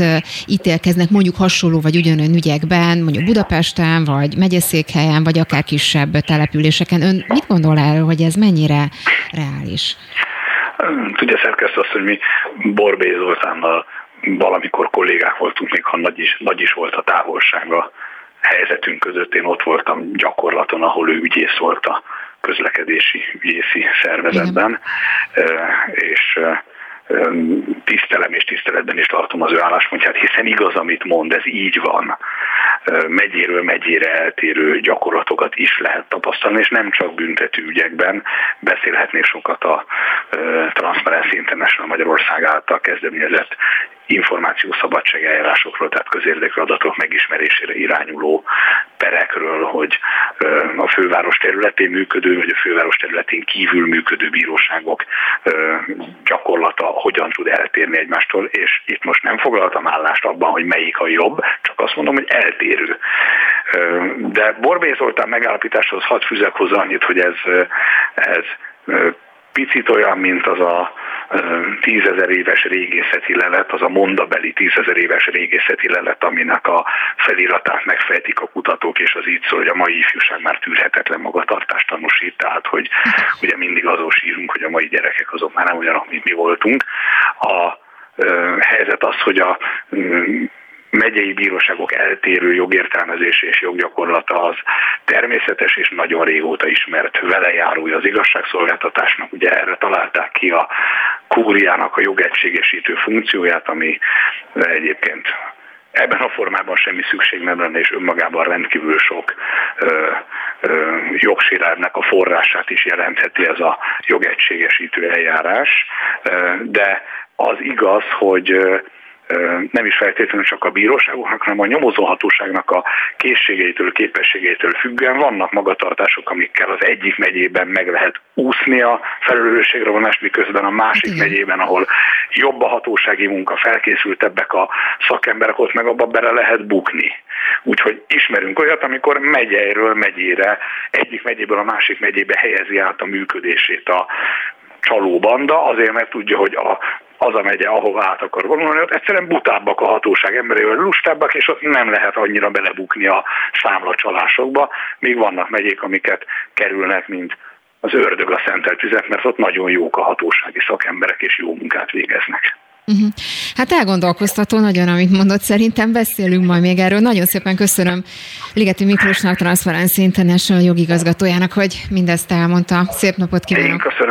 ítélkeznek mondjuk hasonló hasonló vagy ugyanolyan ügyekben, mondjuk Budapesten, vagy megyeszékhelyen, vagy akár kisebb településeken. Ön mit gondol erről, hogy ez mennyire reális? Tudja, szerkeszt azt, hogy mi Borbé Zoltánnal valamikor kollégák voltunk, még ha nagy is, nagy is volt a távolsága helyzetünk között. Én ott voltam gyakorlaton, ahol ő ügyész volt a közlekedési ügyészi szervezetben, Igen. és tisztelem és tiszteletben is tartom az ő álláspontját, hiszen igaz, amit mond, ez így van. Megyéről megyére eltérő gyakorlatokat is lehet tapasztalni, és nem csak büntető ügyekben. Beszélhetnék sokat a Transparency International Magyarország által kezdeményezett információszabadság eljárásokról, tehát közérdekű adatok megismerésére irányuló perekről, hogy a főváros területén működő, vagy a főváros területén kívül működő bíróságok gyakorlata hogyan tud eltérni egymástól, és itt most nem foglaltam állást abban, hogy melyik a jobb, csak azt mondom, hogy eltérő. De Borbély Zoltán megállapításhoz hadd fűzek hozzá annyit, hogy ez, ez picit olyan, mint az a tízezer éves régészeti lelet, az a mondabeli tízezer éves régészeti lelet, aminek a feliratát megfejtik a kutatók, és az így szól, hogy a mai ifjúság már tűrhetetlen magatartást tanúsít, tehát hogy ugye mindig azon sírunk, hogy a mai gyerekek azok már nem olyanok, mint mi voltunk. A helyzet az, hogy a megyei bíróságok eltérő jogértelmezése és joggyakorlata az természetes és nagyon régóta ismert velejárója az igazságszolgáltatásnak. Ugye erre találták ki a kúriának a jogegységesítő funkcióját, ami egyébként ebben a formában semmi szükség nem lenne, és önmagában rendkívül sok ö, jogsérelmnek a forrását is jelentheti ez a jogegységesítő eljárás. De az igaz, hogy nem is feltétlenül csak a bíróságoknak, hanem a nyomozóhatóságnak a készségeitől, képességeitől függően vannak magatartások, amikkel az egyik megyében meg lehet úszni a felelősségre vonást, miközben a másik Igen. megyében, ahol jobb a hatósági munka, felkészültebbek a szakemberek, ott meg abba bele lehet bukni. Úgyhogy ismerünk olyat, amikor megyeiről megyére, egyik megyéből a másik megyébe helyezi át a működését a csalóbanda, azért mert tudja, hogy a az a megye, ahova át akar vonulni, ott egyszerűen butábbak a hatóság emberével, lustábbak, és ott nem lehet annyira belebukni a számlacsalásokba, míg vannak megyék, amiket kerülnek, mint az ördög a szentelt tüzet, mert ott nagyon jók a hatósági szakemberek, és jó munkát végeznek. Uh-huh. Hát elgondolkoztató nagyon, amit mondott, szerintem beszélünk majd még erről. Nagyon szépen köszönöm Ligeti Miklósnak, Transparency International jogigazgatójának, hogy mindezt elmondta. Szép napot kívánok! Én köszönöm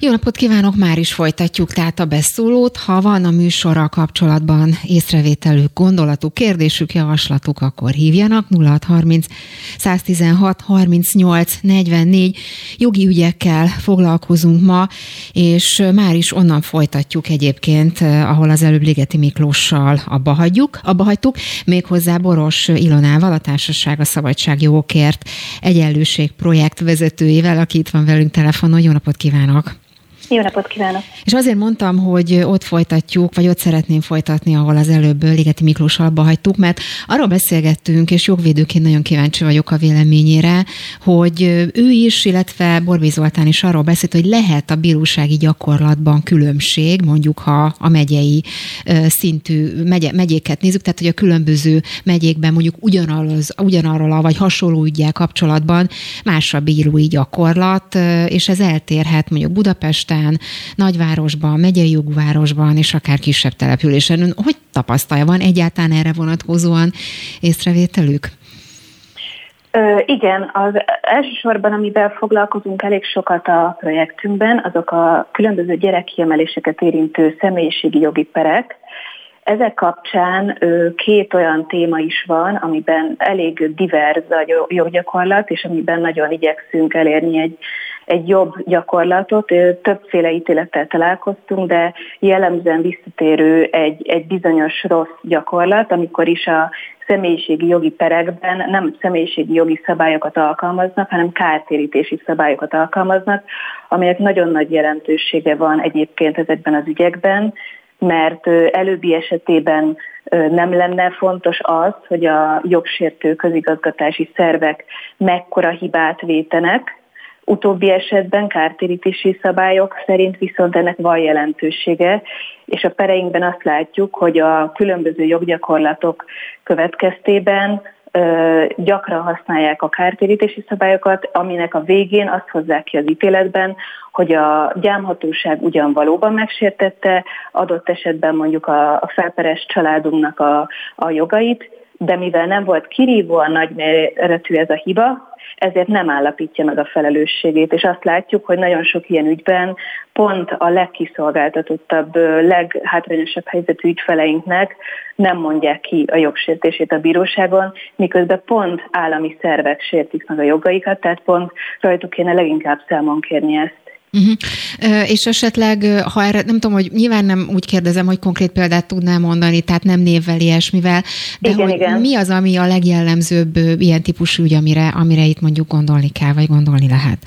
Jó napot kívánok, már is folytatjuk tehát a beszólót. Ha van a műsorral kapcsolatban észrevételük, gondolatuk, kérdésük, javaslatuk, akkor hívjanak 0630 116 38 44. Jogi ügyekkel foglalkozunk ma, és már is onnan folytatjuk egyébként, ahol az előbb Ligeti Miklóssal abba hagyjuk, abba hagytuk, méghozzá Boros Ilonával, a Társaság a Szabadságjogokért Egyenlőség projekt vezetőjével, aki itt van velünk telefonon. Jó napot kívánok! Jó napot kívánok! És azért mondtam, hogy ott folytatjuk, vagy ott szeretném folytatni, ahol az előbb Ligeti Miklós alba hagytuk, mert arról beszélgettünk, és jogvédőként nagyon kíváncsi vagyok a véleményére, hogy ő is, illetve Borbé Zoltán is arról beszélt, hogy lehet a bírósági gyakorlatban különbség, mondjuk ha a megyei szintű megye, megyéket nézzük, tehát hogy a különböző megyékben mondjuk ugyanarról, ugyanarról a vagy hasonló ügyel kapcsolatban más a bírói gyakorlat, és ez eltérhet mondjuk Budapesten, Budapesten, nagyvárosban, megyei jogvárosban és akár kisebb településen. Ön hogy tapasztalja? Van egyáltalán erre vonatkozóan észrevételük? Ö, igen, az elsősorban, amivel foglalkozunk elég sokat a projektünkben, azok a különböző gyerekkiemeléseket érintő személyiségi jogi perek. Ezek kapcsán két olyan téma is van, amiben elég diverz a joggyakorlat, és amiben nagyon igyekszünk elérni egy egy jobb gyakorlatot. Többféle ítélettel találkoztunk, de jellemzően visszatérő egy, egy bizonyos rossz gyakorlat, amikor is a személyiségi jogi perekben nem személyiségi jogi szabályokat alkalmaznak, hanem kártérítési szabályokat alkalmaznak, amelyek nagyon nagy jelentősége van egyébként ezekben az ügyekben, mert előbbi esetében nem lenne fontos az, hogy a jogsértő közigazgatási szervek mekkora hibát vétenek, Utóbbi esetben kártérítési szabályok szerint viszont ennek van jelentősége, és a pereinkben azt látjuk, hogy a különböző joggyakorlatok következtében gyakran használják a kártérítési szabályokat, aminek a végén azt hozzák ki az ítéletben, hogy a gyámhatóság ugyan valóban megsértette, adott esetben mondjuk a, a felperes családunknak a, a jogait, de mivel nem volt kirívóan nagyméretű ez a hiba, ezért nem állapítja meg a felelősségét, és azt látjuk, hogy nagyon sok ilyen ügyben pont a legkiszolgáltatottabb, leghátrányosabb helyzetű ügyfeleinknek nem mondják ki a jogsértését a bíróságon, miközben pont állami szervek sértik meg a jogaikat, tehát pont rajtuk kéne leginkább számon kérni ezt. Uh-huh. És esetleg, ha erre, nem tudom, hogy nyilván nem úgy kérdezem, hogy konkrét példát tudnám mondani, tehát nem névvel, ilyesmivel, de igen, hogy igen. mi az, ami a legjellemzőbb ilyen típusú ügy, amire, amire itt mondjuk gondolni kell, vagy gondolni lehet?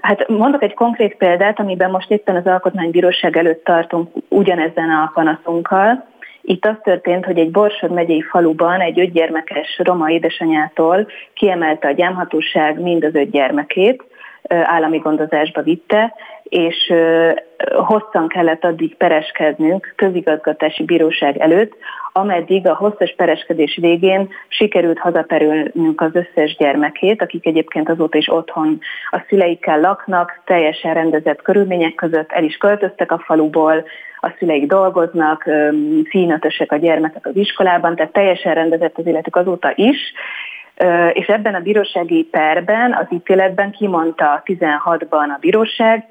Hát mondok egy konkrét példát, amiben most éppen az Alkotmánybíróság előtt tartunk ugyanezen a panaszunkkal. Itt az történt, hogy egy Borsod megyei faluban egy ötgyermekes roma édesanyától kiemelte a gyámhatóság mind az öt gyermekét, állami gondozásba vitte, és hosszan kellett addig pereskednünk közigazgatási bíróság előtt, ameddig a hosszas pereskedés végén sikerült hazaperülnünk az összes gyermekét, akik egyébként azóta is otthon a szüleikkel laknak, teljesen rendezett körülmények között el is költöztek a faluból, a szüleik dolgoznak, színötösek a gyermekek az iskolában, tehát teljesen rendezett az életük azóta is, és ebben a bírósági perben, az ítéletben kimondta 16-ban a bíróság,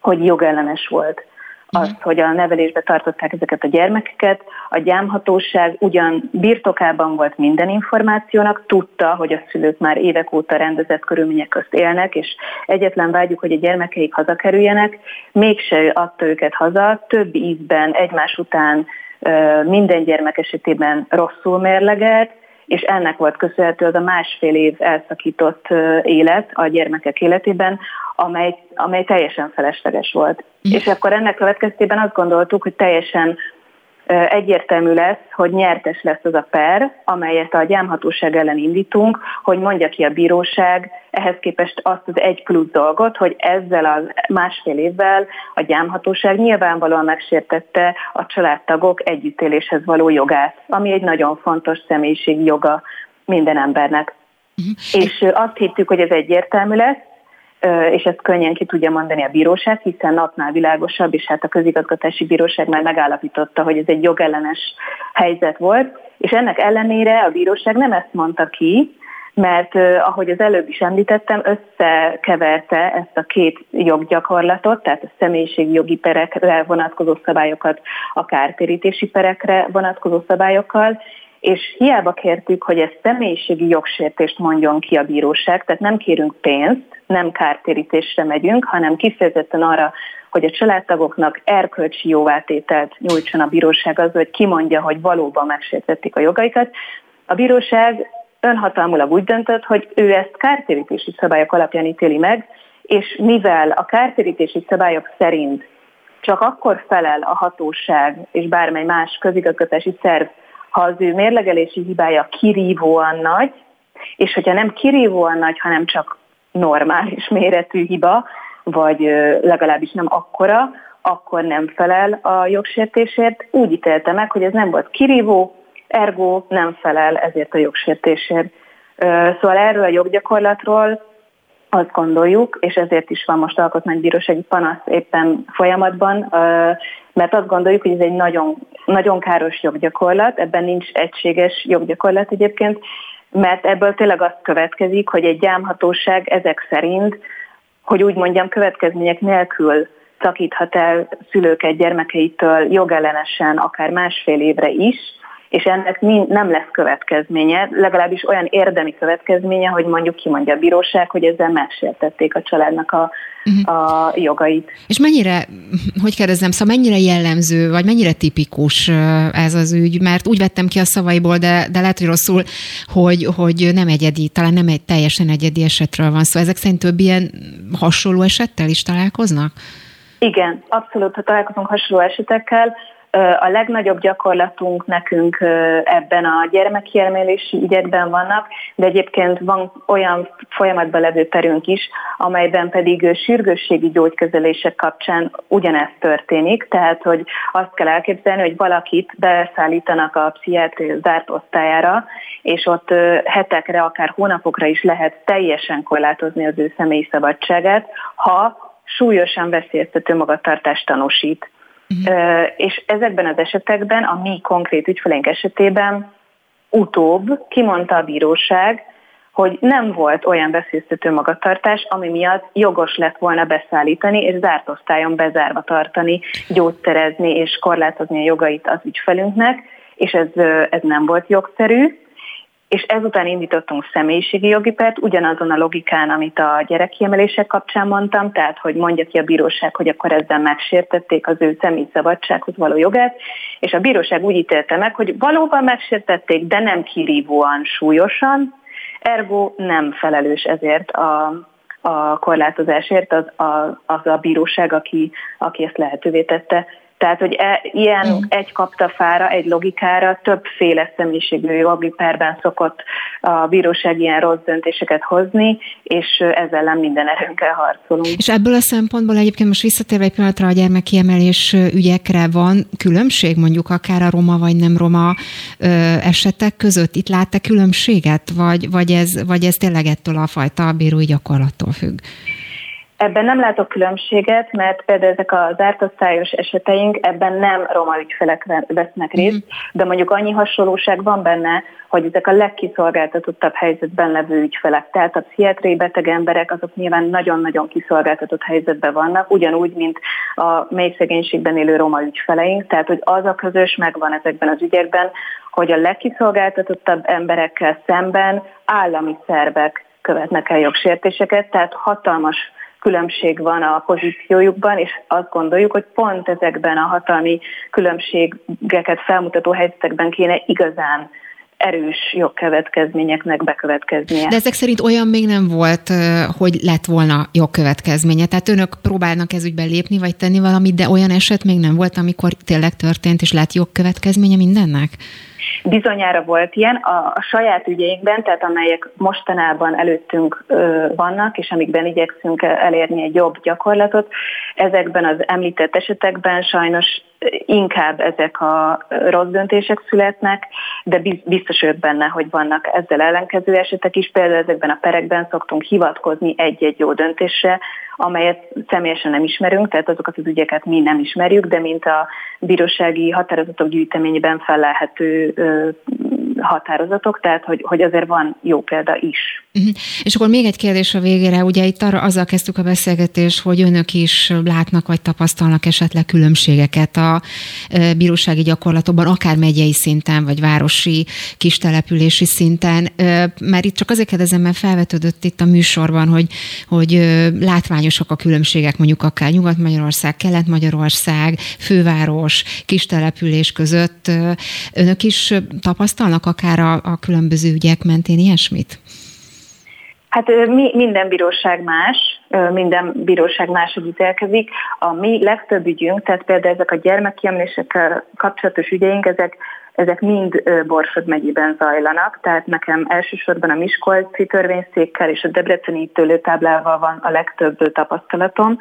hogy jogellenes volt az, mhm. hogy a nevelésbe tartották ezeket a gyermekeket. A gyámhatóság ugyan birtokában volt minden információnak, tudta, hogy a szülők már évek óta rendezett körülmények közt élnek, és egyetlen vágyjuk, hogy a gyermekeik hazakerüljenek, mégse adta őket haza, több ízben egymás után minden gyermek esetében rosszul mérlegelt, és ennek volt köszönhető az a másfél év elszakított élet a gyermekek életében, amely, amely teljesen felesleges volt. Mm. És akkor ennek következtében azt gondoltuk, hogy teljesen egyértelmű lesz, hogy nyertes lesz az a per, amelyet a gyámhatóság ellen indítunk, hogy mondja ki a bíróság ehhez képest azt az egy plusz dolgot, hogy ezzel a másfél évvel a gyámhatóság nyilvánvalóan megsértette a családtagok együttéléshez való jogát, ami egy nagyon fontos személyiségi joga minden embernek. Uh-huh. És azt hittük, hogy ez egyértelmű lesz, és ezt könnyen ki tudja mondani a bíróság, hiszen napnál világosabb, és hát a közigazgatási bíróság már megállapította, hogy ez egy jogellenes helyzet volt, és ennek ellenére a bíróság nem ezt mondta ki, mert ahogy az előbb is említettem, összekeverte ezt a két joggyakorlatot, tehát a személyiségi jogi perekre vonatkozó szabályokat a kártérítési perekre vonatkozó szabályokkal, és hiába kértük, hogy ez személyiségi jogsértést mondjon ki a bíróság, tehát nem kérünk pénzt, nem kártérítésre megyünk, hanem kifejezetten arra, hogy a családtagoknak erkölcsi jóvátételt nyújtson a bíróság az, hogy kimondja, hogy valóban megsértették a jogaikat. A bíróság önhatalmulag úgy döntött, hogy ő ezt kártérítési szabályok alapján ítéli meg, és mivel a kártérítési szabályok szerint csak akkor felel a hatóság és bármely más közigazgatási szerv, ha az ő mérlegelési hibája kirívóan nagy, és hogyha nem kirívóan nagy, hanem csak normális méretű hiba, vagy legalábbis nem akkora, akkor nem felel a jogsértésért. Úgy ítélte meg, hogy ez nem volt kirívó, ergo nem felel ezért a jogsértésért. Szóval erről a joggyakorlatról azt gondoljuk, és ezért is van most alkotmánybírósági panasz éppen folyamatban, mert azt gondoljuk, hogy ez egy nagyon, nagyon káros joggyakorlat, ebben nincs egységes joggyakorlat egyébként, mert ebből tényleg azt következik, hogy egy gyámhatóság ezek szerint, hogy úgy mondjam, következmények nélkül szakíthat el szülőket gyermekeitől jogellenesen akár másfél évre is, és ennek nem lesz következménye, legalábbis olyan érdemi következménye, hogy mondjuk kimondja a bíróság, hogy ezzel megsértették a családnak a, uh-huh. a jogait. És mennyire, hogy kérdezem, szóval mennyire jellemző, vagy mennyire tipikus ez az ügy, mert úgy vettem ki a szavaiból, de, de lehet, hogy rosszul, hogy, hogy nem egyedi, talán nem egy teljesen egyedi esetről van szó. Szóval ezek szerint több ilyen hasonló esettel is találkoznak? Igen, abszolút, ha találkozunk hasonló esetekkel, a legnagyobb gyakorlatunk nekünk ebben a gyermekjelmélési ügyekben vannak, de egyébként van olyan folyamatban levő perünk is, amelyben pedig sürgősségi gyógykezelések kapcsán ugyanezt történik, tehát hogy azt kell elképzelni, hogy valakit beszállítanak a pszichiátria zárt osztályára, és ott hetekre, akár hónapokra is lehet teljesen korlátozni az ő személyi szabadságát, ha súlyosan veszélyeztető magatartást tanúsít. Uh-huh. És ezekben az esetekben, a mi konkrét ügyfeleink esetében utóbb kimondta a bíróság, hogy nem volt olyan veszélyeztető magatartás, ami miatt jogos lett volna beszállítani és zárt osztályon bezárva tartani, gyógyszerezni és korlátozni a jogait az ügyfelünknek, és ez, ez nem volt jogszerű és ezután indítottunk személyiségi jogi pert, ugyanazon a logikán, amit a gyerekkiemelések kapcsán mondtam, tehát hogy mondja ki a bíróság, hogy akkor ezzel megsértették az ő személyi szabadsághoz való jogát, és a bíróság úgy ítélte meg, hogy valóban megsértették, de nem kirívóan súlyosan, ergo nem felelős ezért a, a korlátozásért az a, az a bíróság, aki, aki ezt lehetővé tette. Tehát, hogy e, ilyen mm. egy kaptafára, egy logikára többféle személyiségű jogi perben szokott a bíróság ilyen rossz döntéseket hozni, és ezzel ellen minden erőnkkel harcolunk. És ebből a szempontból egyébként most visszatérve egy pillanatra a gyermekiemelés ügyekre van különbség, mondjuk akár a roma vagy nem roma ö, esetek között? Itt lát-e különbséget, vagy, vagy, ez, vagy ez tényleg ettől a fajta bírói gyakorlattól függ? Ebben nem látok különbséget, mert például ezek az ártosztályos eseteink ebben nem roma ügyfelek vesznek részt, mm. de mondjuk annyi hasonlóság van benne, hogy ezek a legkiszolgáltatottabb helyzetben levő ügyfelek. Tehát a pszichiátriai beteg emberek azok nyilván nagyon-nagyon kiszolgáltatott helyzetben vannak, ugyanúgy, mint a mély szegénységben élő roma ügyfeleink. Tehát, hogy az a közös megvan ezekben az ügyekben, hogy a legkiszolgáltatottabb emberekkel szemben állami szervek követnek el jogsértéseket, tehát hatalmas különbség van a pozíciójukban, és azt gondoljuk, hogy pont ezekben a hatalmi különbségeket felmutató helyzetekben kéne igazán erős jogkövetkezményeknek bekövetkeznie. De ezek szerint olyan még nem volt, hogy lett volna jogkövetkezménye. Tehát önök próbálnak ez ügyben lépni, vagy tenni valamit, de olyan eset még nem volt, amikor tényleg történt, és lett jogkövetkezménye mindennek? Bizonyára volt ilyen. A, a saját ügyeinkben, tehát amelyek mostanában előttünk ö, vannak, és amikben igyekszünk elérni egy jobb gyakorlatot, ezekben az említett esetekben sajnos inkább ezek a rossz döntések születnek, de biztos ők benne, hogy vannak ezzel ellenkező esetek is. Például ezekben a perekben szoktunk hivatkozni egy-egy jó döntésre, amelyet személyesen nem ismerünk, tehát azokat az ügyeket mi nem ismerjük, de mint a bírósági határozatok gyűjteményben felelhető határozatok, tehát hogy, hogy azért van jó példa is. Uh-huh. És akkor még egy kérdés a végére, ugye itt arra azzal kezdtük a beszélgetést, hogy önök is látnak vagy tapasztalnak esetleg különbségeket a bírósági gyakorlatokban, akár megyei szinten, vagy városi kistelepülési szinten, mert itt csak azért kérdezem, mert felvetődött itt a műsorban, hogy, hogy látványosak a különbségek mondjuk akár Nyugat-Magyarország, Kelet-Magyarország, főváros, kistelepülés között. Önök is tapasztalnak akár a, a különböző ügyek mentén ilyesmit? Hát mi, minden bíróság más, minden bíróság máshogy ítélkezik. A mi legtöbb ügyünk, tehát például ezek a gyermekkiemlésekkel kapcsolatos ügyeink, ezek ezek mind Borsod megyében zajlanak, tehát nekem elsősorban a Miskolci törvényszékkel és a Debreceni tőlőtáblával van a legtöbb tapasztalatom,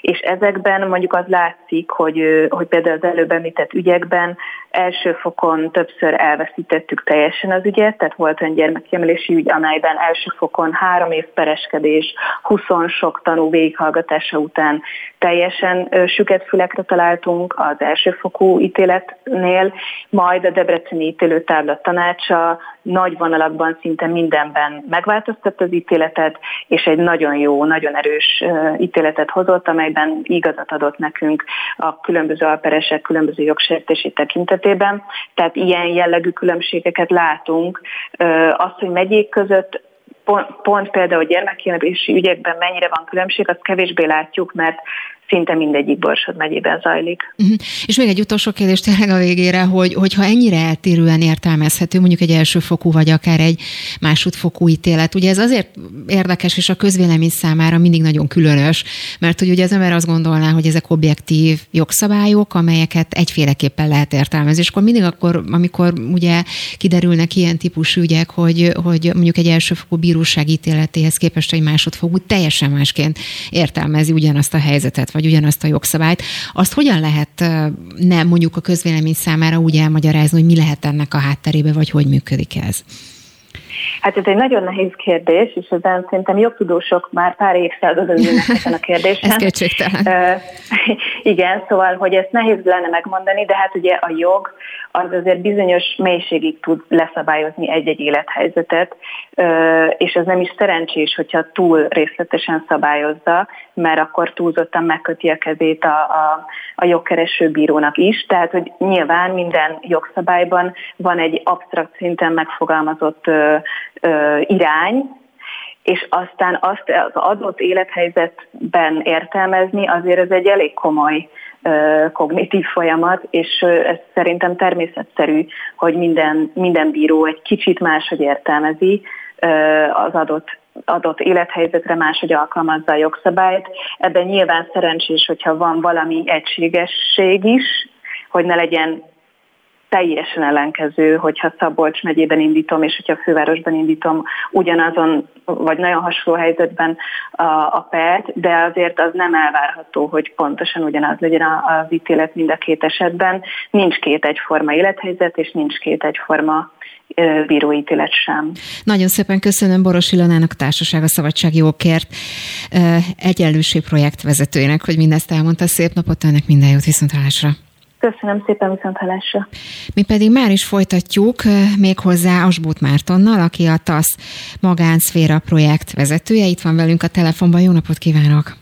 és ezekben mondjuk az látszik, hogy, hogy például az előbb említett ügyekben első fokon többször elveszítettük teljesen az ügyet, tehát volt olyan gyermekemelési ügy, amelyben első fokon három év pereskedés, 20 sok tanú végighallgatása után teljesen süket fülekre találtunk az elsőfokú ítéletnél, majd a Debreceni ítélőtábla tanácsa nagy vonalakban szinte mindenben megváltoztatta az ítéletet, és egy nagyon jó, nagyon erős ítéletet hozott, amelyben igazat adott nekünk a különböző alperesek különböző jogsértési tekintetében. Tehát ilyen jellegű különbségeket látunk. Azt, hogy megyék között pont, pont például gyermekkinevési ügyekben mennyire van különbség, azt kevésbé látjuk, mert szinte mindegyik Borsod megyében zajlik. Uh-huh. És még egy utolsó kérdés tényleg a végére, hogy, hogyha ennyire eltérően értelmezhető, mondjuk egy elsőfokú vagy akár egy másodfokú ítélet, ugye ez azért érdekes, és a közvélemény számára mindig nagyon különös, mert hogy ugye az ember azt gondolná, hogy ezek objektív jogszabályok, amelyeket egyféleképpen lehet értelmezni, és akkor mindig akkor, amikor ugye kiderülnek ilyen típusú ügyek, hogy, hogy mondjuk egy elsőfokú bíróság ítéletéhez képest egy másodfokú teljesen másként értelmezi ugyanazt a helyzetet, vagy ugyanazt a jogszabályt, azt hogyan lehet nem mondjuk a közvélemény számára úgy elmagyarázni, hogy mi lehet ennek a hátterébe, vagy hogy működik ez? Hát ez egy nagyon nehéz kérdés, és ezen szerintem jogtudósok már pár évszázadon (laughs) ezen a kérdésen. ez kétségtelen. Uh, (laughs) igen, szóval, hogy ezt nehéz lenne megmondani, de hát ugye a jog az azért bizonyos mélységig tud leszabályozni egy-egy élethelyzetet, és ez nem is szerencsés, hogyha túl részletesen szabályozza, mert akkor túlzottan megköti a kezét a, a, a jogkereső bírónak is. Tehát, hogy nyilván minden jogszabályban van egy absztrakt szinten megfogalmazott uh, irány, és aztán azt az adott élethelyzetben értelmezni, azért ez egy elég komoly kognitív folyamat, és ez szerintem természetszerű, hogy minden, minden bíró egy kicsit máshogy értelmezi az adott adott élethelyzetre máshogy alkalmazza a jogszabályt. Ebben nyilván szerencsés, hogyha van valami egységesség is, hogy ne legyen teljesen ellenkező, hogyha Szabolcs megyében indítom, és hogyha fővárosban indítom ugyanazon, vagy nagyon hasonló helyzetben a, a pert, de azért az nem elvárható, hogy pontosan ugyanaz legyen az ítélet mind a két esetben. Nincs két egyforma élethelyzet, és nincs két egyforma bíróítélet sem. Nagyon szépen köszönöm Boros Ilonának, a Társaság a Szabadság Jókért egyenlőség projekt vezetőjének, hogy mindezt elmondta. Szép napot önnek, minden jót, viszontlátásra! Köszönöm szépen viszont hallásra. Mi pedig már is folytatjuk méghozzá Asbút Mártonnal, aki a TASZ magánszféra projekt vezetője. Itt van velünk a telefonban. Jó napot kívánok!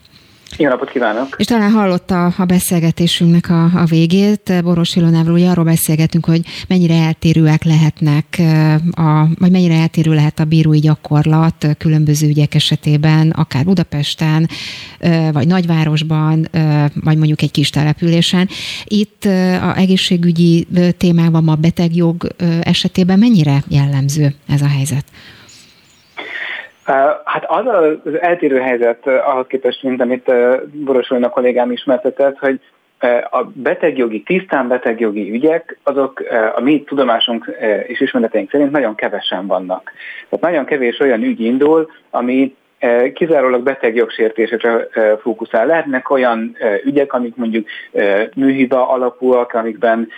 Jó napot kívánok! És talán hallotta a beszélgetésünknek a, a végét. Boros Ilonával ugye arról beszélgetünk, hogy mennyire eltérőek lehetnek, a, vagy mennyire eltérő lehet a bírói gyakorlat különböző ügyek esetében, akár Budapesten, vagy nagyvárosban, vagy mondjuk egy kis településen. Itt a egészségügyi témában, a betegjog esetében mennyire jellemző ez a helyzet? Hát az az eltérő helyzet ahhoz képest, mint amit Borosolna kollégám ismertetett, hogy a betegjogi, tisztán betegjogi ügyek, azok a mi tudomásunk és ismereteink szerint nagyon kevesen vannak. Tehát nagyon kevés olyan ügy indul, ami kizárólag betegjogsértésekre fókuszál. Lehetnek olyan ügyek, amik mondjuk műhiba alapúak, amikben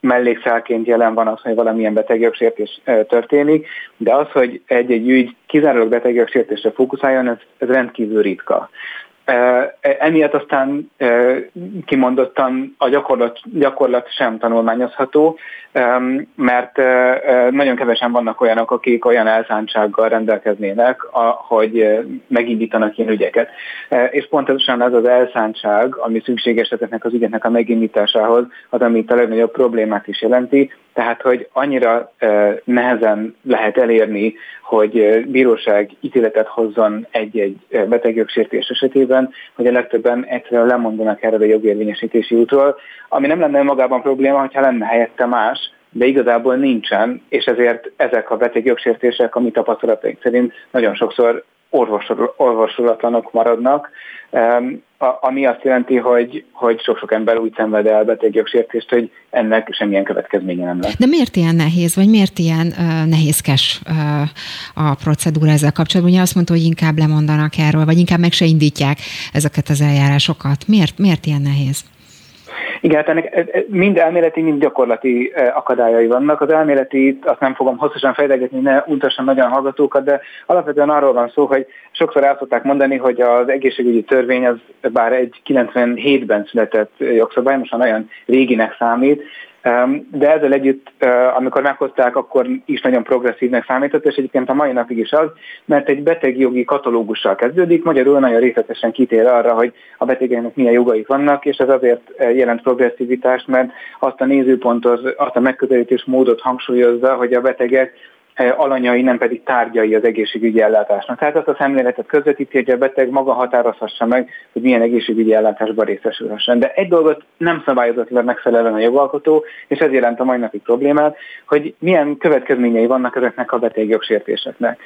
mellékszálként jelen van az, hogy valamilyen betegjogsértés történik, de az, hogy egy-egy ügy kizárólag betegjogsértésre fókuszáljon, ez, ez rendkívül ritka. Emiatt aztán kimondottan a gyakorlat, gyakorlat sem tanulmányozható, mert nagyon kevesen vannak olyanok, akik olyan elszántsággal rendelkeznének, hogy megindítanak ilyen ügyeket. És pontosan ez az elszántság, ami szükséges ezeknek az ügyeknek a megindításához, az, ami a legnagyobb problémát is jelenti, tehát, hogy annyira nehezen lehet elérni, hogy bíróság ítéletet hozzon egy-egy betegjogsértés esetében, hogy a legtöbben egyszerűen lemondanak erre a jogérvényesítési útról, ami nem lenne magában probléma, hogyha lenne helyette más, de igazából nincsen, és ezért ezek a betegjogsértések, ami tapasztalataink szerint nagyon sokszor orvosolatlanok maradnak, ami azt jelenti, hogy, hogy sok-sok ember úgy szenved el betegjogsértést, hogy ennek semmilyen következménye nem lesz. De miért ilyen nehéz, vagy miért ilyen nehézkes a procedúra ezzel kapcsolatban? Ugye azt mondta, hogy inkább lemondanak erről, vagy inkább meg se indítják ezeket az eljárásokat. Miért, miért ilyen nehéz? Igen, hát ennek mind elméleti, mind gyakorlati akadályai vannak. Az elméleti, azt nem fogom hosszasan fejtegetni, ne untassam nagyon hallgatókat, de alapvetően arról van szó, hogy sokszor el szokták mondani, hogy az egészségügyi törvény az bár egy 97-ben született jogszabály, most olyan réginek számít, de ezzel együtt, amikor meghozták, akkor is nagyon progresszívnek számított, és egyébként a mai napig is az, mert egy betegjogi katalógussal kezdődik, magyarul nagyon részletesen kitér arra, hogy a betegeknek milyen jogaik vannak, és ez azért jelent progresszivitást, mert azt a nézőpontot, azt a megközelítés módot hangsúlyozza, hogy a betegek alanyai, nem pedig tárgyai az egészségügyi ellátásnak. Tehát azt a szemléletet közvetíti, hogy a beteg maga határozhassa meg, hogy milyen egészségügyi ellátásban részesülhessen. De egy dolgot nem szabályozott le megfelelően a jogalkotó, és ez jelent a mai napi problémát, hogy milyen következményei vannak ezeknek a betegjogsértéseknek.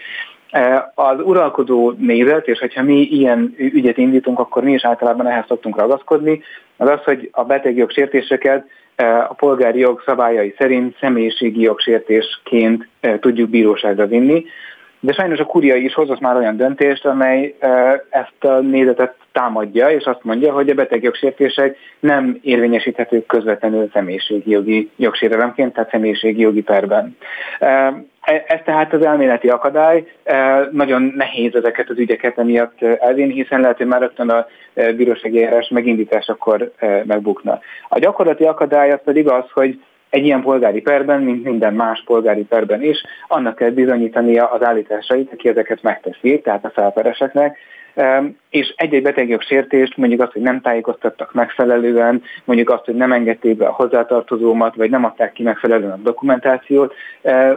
Az uralkodó nézet, és hogyha mi ilyen ügyet indítunk, akkor mi is általában ehhez szoktunk ragaszkodni, az az, hogy a betegjogsértéseket a polgári jog szabályai szerint személyiségi jogsértésként tudjuk bíróságra vinni, de sajnos a kuria is hozott már olyan döntést, amely ezt a nézetet támadja, és azt mondja, hogy a betegjogsértések nem érvényesíthetők közvetlenül személyiségi jogi jogsérelemként, tehát személyiségi jogi perben. E, ez tehát az elméleti akadály, nagyon nehéz ezeket az ügyeket emiatt elvinni, hiszen lehet, hogy már rögtön a bírósági eljárás megindításakor megbukna. A gyakorlati akadály az pedig az, hogy egy ilyen polgári perben, mint minden más polgári perben is, annak kell bizonyítania az állításait, aki ezeket megteszi, tehát a felpereseknek, és egy-egy betegjogsértést, mondjuk azt, hogy nem tájékoztattak megfelelően, mondjuk azt, hogy nem engedték be a hozzátartozómat, vagy nem adták ki megfelelően a dokumentációt,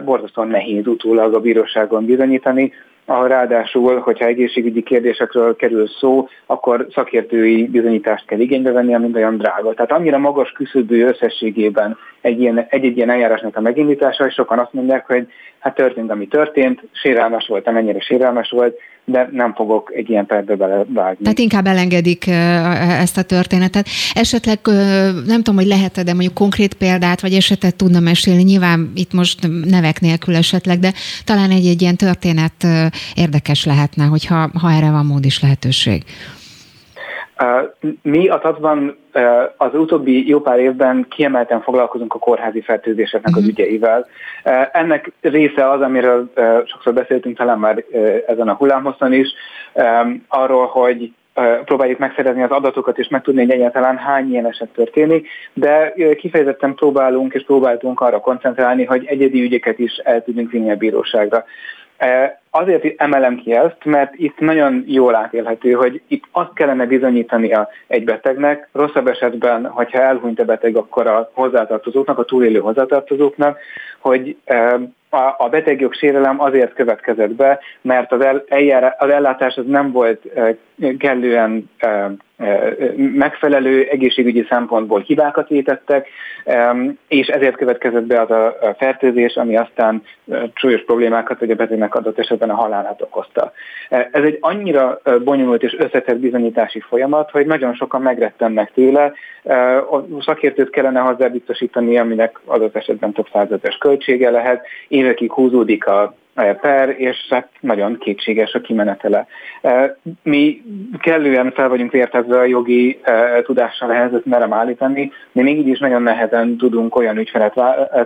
borzasztóan nehéz utólag a bíróságon bizonyítani, ráadásul, hogyha egészségügyi kérdésekről kerül szó, akkor szakértői bizonyítást kell igénybe venni, ami olyan drága. Tehát annyira magas küszöbű összességében egy ilyen, egy-egy ilyen eljárásnak a megindítása, és sokan azt mondják, hogy hát történt, ami történt, sérelmes volt, amennyire sérelmes volt, de nem fogok egy ilyen perbe belevágni. Tehát inkább elengedik ezt a történetet. Esetleg nem tudom, hogy lehet de mondjuk konkrét példát, vagy esetet tudna mesélni, nyilván itt most nevek nélkül esetleg, de talán egy-egy ilyen történet érdekes lehetne, hogyha ha erre van mód is lehetőség. Mi a TAC-ban az utóbbi jó pár évben kiemelten foglalkozunk a kórházi fertőzéseknek az mhm. ügyeivel. Ennek része az, amiről sokszor beszéltünk talán már ezen a hullámhosszon is, arról, hogy próbáljuk megszerezni az adatokat és megtudni, hogy egyáltalán hány ilyen eset történik, de kifejezetten próbálunk és próbáltunk arra koncentrálni, hogy egyedi ügyeket is el tudjunk vinni a bíróságra. Azért emelem ki ezt, mert itt nagyon jól átélhető, hogy itt azt kellene bizonyítania egy betegnek, rosszabb esetben, hogyha elhunyt a beteg, akkor a hozzátartozóknak, a túlélő hozzátartozóknak, hogy a betegjog sérelem azért következett be, mert az, el, eljárás, az ellátás az nem volt kellően megfelelő egészségügyi szempontból hibákat vétettek, és ezért következett be az a fertőzés, ami aztán súlyos problémákat, vagy a betegnek adott esetben a halálát okozta. Ez egy annyira bonyolult és összetett bizonyítási folyamat, hogy nagyon sokan megrettennek tőle. A szakértőt kellene hozzá biztosítani, aminek adott esetben több százetes költsége lehet, évekig húzódik a per, és hát nagyon kétséges a kimenetele. Mi kellően fel vagyunk vértezve a jogi tudással ehhez, ezt merem állítani, de még így is nagyon nehezen tudunk olyan ügyfelet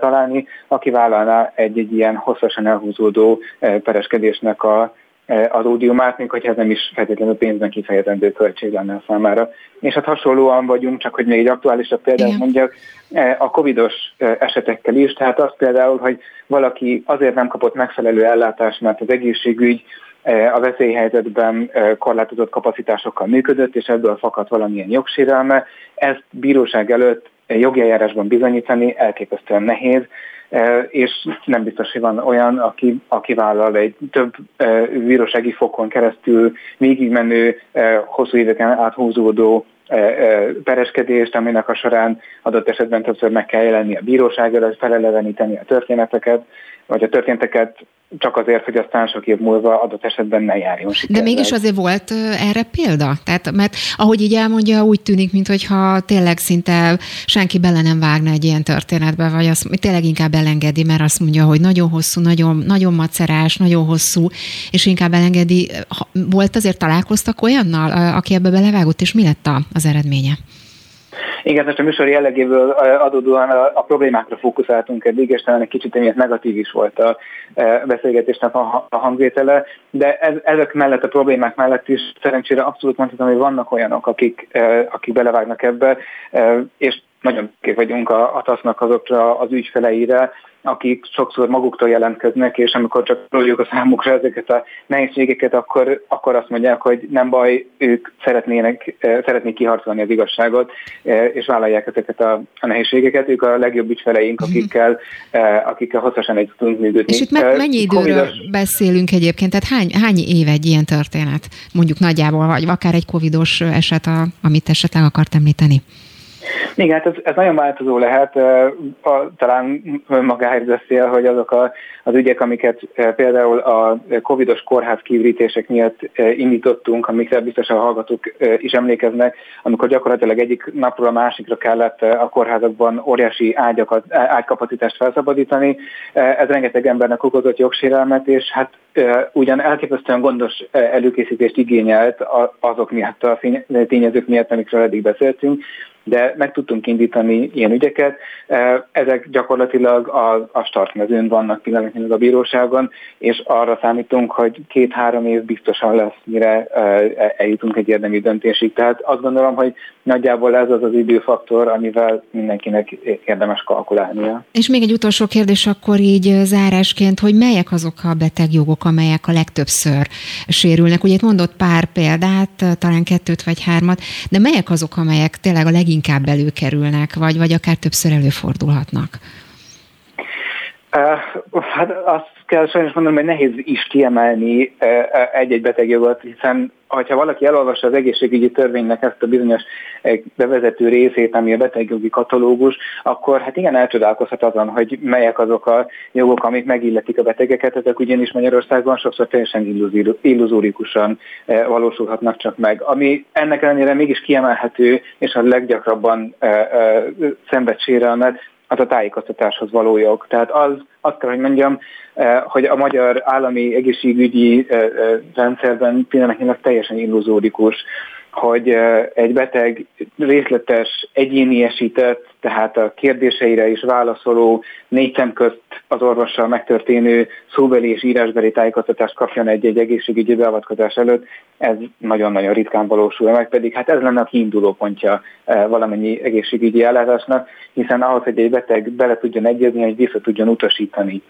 találni, aki vállalná egy-egy ilyen hosszasan elhúzódó pereskedésnek a az ódiumát, még hogyha ez nem is feltétlenül pénzben kifejezendő költség lenne a számára. És hát hasonlóan vagyunk, csak hogy még egy aktuálisabb példát Igen. mondjak, a covidos esetekkel is, tehát az például, hogy valaki azért nem kapott megfelelő ellátást, mert az egészségügy a veszélyhelyzetben korlátozott kapacitásokkal működött, és ebből fakadt valamilyen jogsérelme. Ezt bíróság előtt jogi eljárásban bizonyítani elképesztően nehéz, és nem biztos, hogy van olyan, aki, aki vállal egy több bírósági fokon keresztül végigmenő, hosszú éveken áthúzódó pereskedést, aminek a során adott esetben többször meg kell jelenni a bíróság előtt, feleleveníteni a történeteket, vagy a történteket csak azért, hogy aztán sok év múlva adott esetben ne járjon sikerrel. De mégis azért volt erre példa? Tehát, mert ahogy így elmondja, úgy tűnik, mintha tényleg szinte senki bele nem vágna egy ilyen történetbe, vagy azt tényleg inkább elengedi, mert azt mondja, hogy nagyon hosszú, nagyon, nagyon macerás, nagyon hosszú, és inkább elengedi. Volt azért találkoztak olyannal, aki ebbe belevágott, és mi lett az eredménye? Igen, most a műsor jellegéből adódóan a, a problémákra fókuszáltunk eddig, és talán egy kicsit emiatt negatív is volt a beszélgetésnek a, a hangvétele, de ez, ezek mellett a problémák mellett is szerencsére abszolút mondhatom, hogy vannak olyanok, akik, akik belevágnak ebbe, és nagyon kép vagyunk a, a TASZ-nak azokra az ügyfeleire, akik sokszor maguktól jelentkeznek, és amikor csak róljuk a számukra ezeket a nehézségeket, akkor, akkor azt mondják, hogy nem baj, ők szeretnének, eh, szeretnék kiharcolni az igazságot, eh, és vállalják ezeket a, a nehézségeket. Ők a legjobb ügyfeleink, mhm. akikkel, eh, akikkel hosszasan egy tudunk működni. És itt me- mennyi időről COVID-os... beszélünk egyébként? Tehát hány, hány év egy ilyen történet? Mondjuk nagyjából, vagy akár egy covidos eset, a, amit esetleg akart említeni? Igen, hát ez, ez nagyon változó lehet. A, talán magáért beszél, hogy azok a, az ügyek, amiket például a covidos kórház kiürítések miatt indítottunk, amikre biztos a hallgatók is emlékeznek, amikor gyakorlatilag egyik napról a másikra kellett a kórházakban óriási ágyakat, ágykapacitást felszabadítani. Ez rengeteg embernek okozott jogsérelmet, és hát ugyan elképesztően gondos előkészítést igényelt azok miatt, a tényezők miatt, amikről eddig beszéltünk, de meg tudtunk indítani ilyen ügyeket. Ezek gyakorlatilag a, a startmezőn vannak pillanatnyilag a bíróságon, és arra számítunk, hogy két-három év biztosan lesz, mire eljutunk egy érdemi döntésig. Tehát azt gondolom, hogy nagyjából ez az az időfaktor, amivel mindenkinek érdemes kalkulálnia. És még egy utolsó kérdés akkor így zárásként, hogy melyek azok a betegjogok, amelyek a legtöbbször sérülnek? Ugye itt mondott pár példát, talán kettőt vagy hármat, de melyek azok, amelyek tényleg a leginkább előkerülnek, vagy, vagy akár többször előfordulhatnak? Hát azt kell sajnos mondanom, hogy nehéz is kiemelni egy-egy betegjogot, hiszen ha valaki elolvassa az egészségügyi törvénynek ezt a bizonyos bevezető részét, ami a betegjogi katalógus, akkor hát igen elcsodálkozhat azon, hogy melyek azok a jogok, amik megilletik a betegeket, ezek ugyanis Magyarországon sokszor teljesen illuzórikusan valósulhatnak csak meg. Ami ennek ellenére mégis kiemelhető, és a leggyakrabban szenved sérelmet, az a tájékoztatáshoz való jog. Tehát az, azt kell, hogy mondjam, eh, hogy a magyar állami egészségügyi eh, eh, rendszerben pillanatnyilag teljesen illuzórikus, hogy egy beteg részletes, egyéniesített, tehát a kérdéseire is válaszoló, négy szem közt az orvossal megtörténő szóbeli és írásbeli tájékoztatást kapjon egy-egy egészségügyi beavatkozás előtt, ez nagyon-nagyon ritkán valósul meg, pedig hát ez lenne a kiinduló pontja valamennyi egészségügyi ellátásnak, hiszen ahhoz, hogy egy beteg bele tudjon egyezni, hogy vissza tudjon utasítani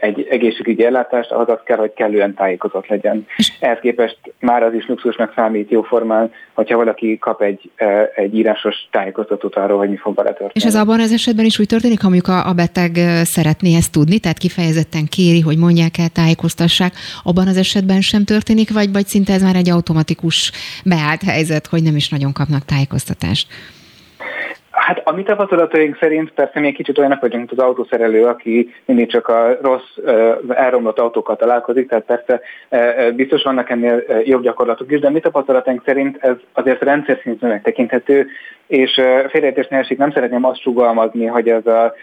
egy egészségügyi ellátást, ahhoz az kell, hogy kellően tájékozott legyen. Ehhez képest már az is luxusnak számít jóformán, hogyha valaki kap egy, e, egy írásos tájékoztatót arról, hogy mi fog vele történni. És ez abban az esetben is úgy történik, ha mondjuk a, a beteg e, szeretné ezt tudni, tehát kifejezetten kéri, hogy mondják el, tájékoztassák, abban az esetben sem történik, vagy, vagy szinte ez már egy automatikus beállt helyzet, hogy nem is nagyon kapnak tájékoztatást? Hát a mi tapasztalataink szerint persze még kicsit olyanak vagyunk, mint az autószerelő, aki mindig csak a rossz, elromlott autókkal találkozik, tehát persze biztos vannak ennél jobb gyakorlatok is, de mi tapasztalataink szerint ez azért rendszer szintű megtekinthető, és félreértés ne esik, nem szeretném azt sugalmazni, hogy ez a,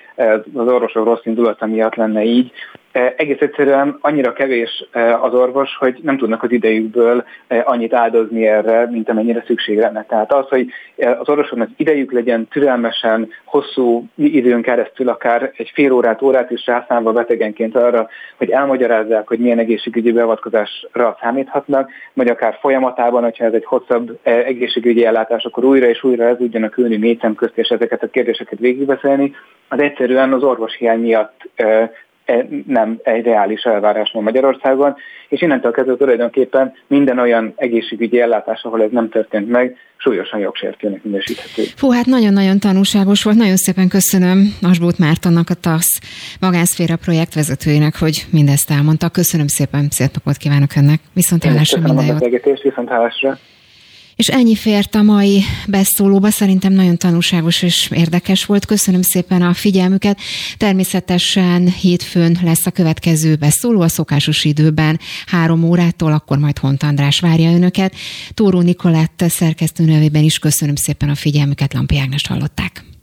az orvosok rossz indulata miatt lenne így. Egész egyszerűen annyira kevés az orvos, hogy nem tudnak az idejükből annyit áldozni erre, mint amennyire szükség lenne. Tehát az, hogy az orvosoknak idejük legyen türelmesen, hosszú időn keresztül, akár egy fél órát, órát is rászámva betegenként arra, hogy elmagyarázzák, hogy milyen egészségügyi beavatkozásra számíthatnak, vagy akár folyamatában, hogyha ez egy hosszabb egészségügyi ellátás, akkor újra és újra ez tudjanak ülni négy szem közt, és ezeket a kérdéseket végigbeszélni, az egyszerűen az orvoshiány miatt E, nem egy reális elvárás van Magyarországon, és innentől kezdve tulajdonképpen minden olyan egészségügyi ellátás, ahol ez nem történt meg, súlyosan jogsértőnek minősíthető. Fú, hát nagyon-nagyon tanulságos volt, nagyon szépen köszönöm Asbót Mártonnak, a TASZ magánszféra projektvezetőjének, hogy mindezt elmondta. Köszönöm szépen, szép napot kívánok önnek, viszont hallásra minden jót. Viszont hallásra. És ennyi fért a mai beszólóba, szerintem nagyon tanulságos és érdekes volt. Köszönöm szépen a figyelmüket. Természetesen hétfőn lesz a következő beszóló a szokásos időben, három órától, akkor majd Hont András várja önöket. Tóró Nikolett szerkesztő nevében is köszönöm szépen a figyelmüket, Lampi Ágnest hallották.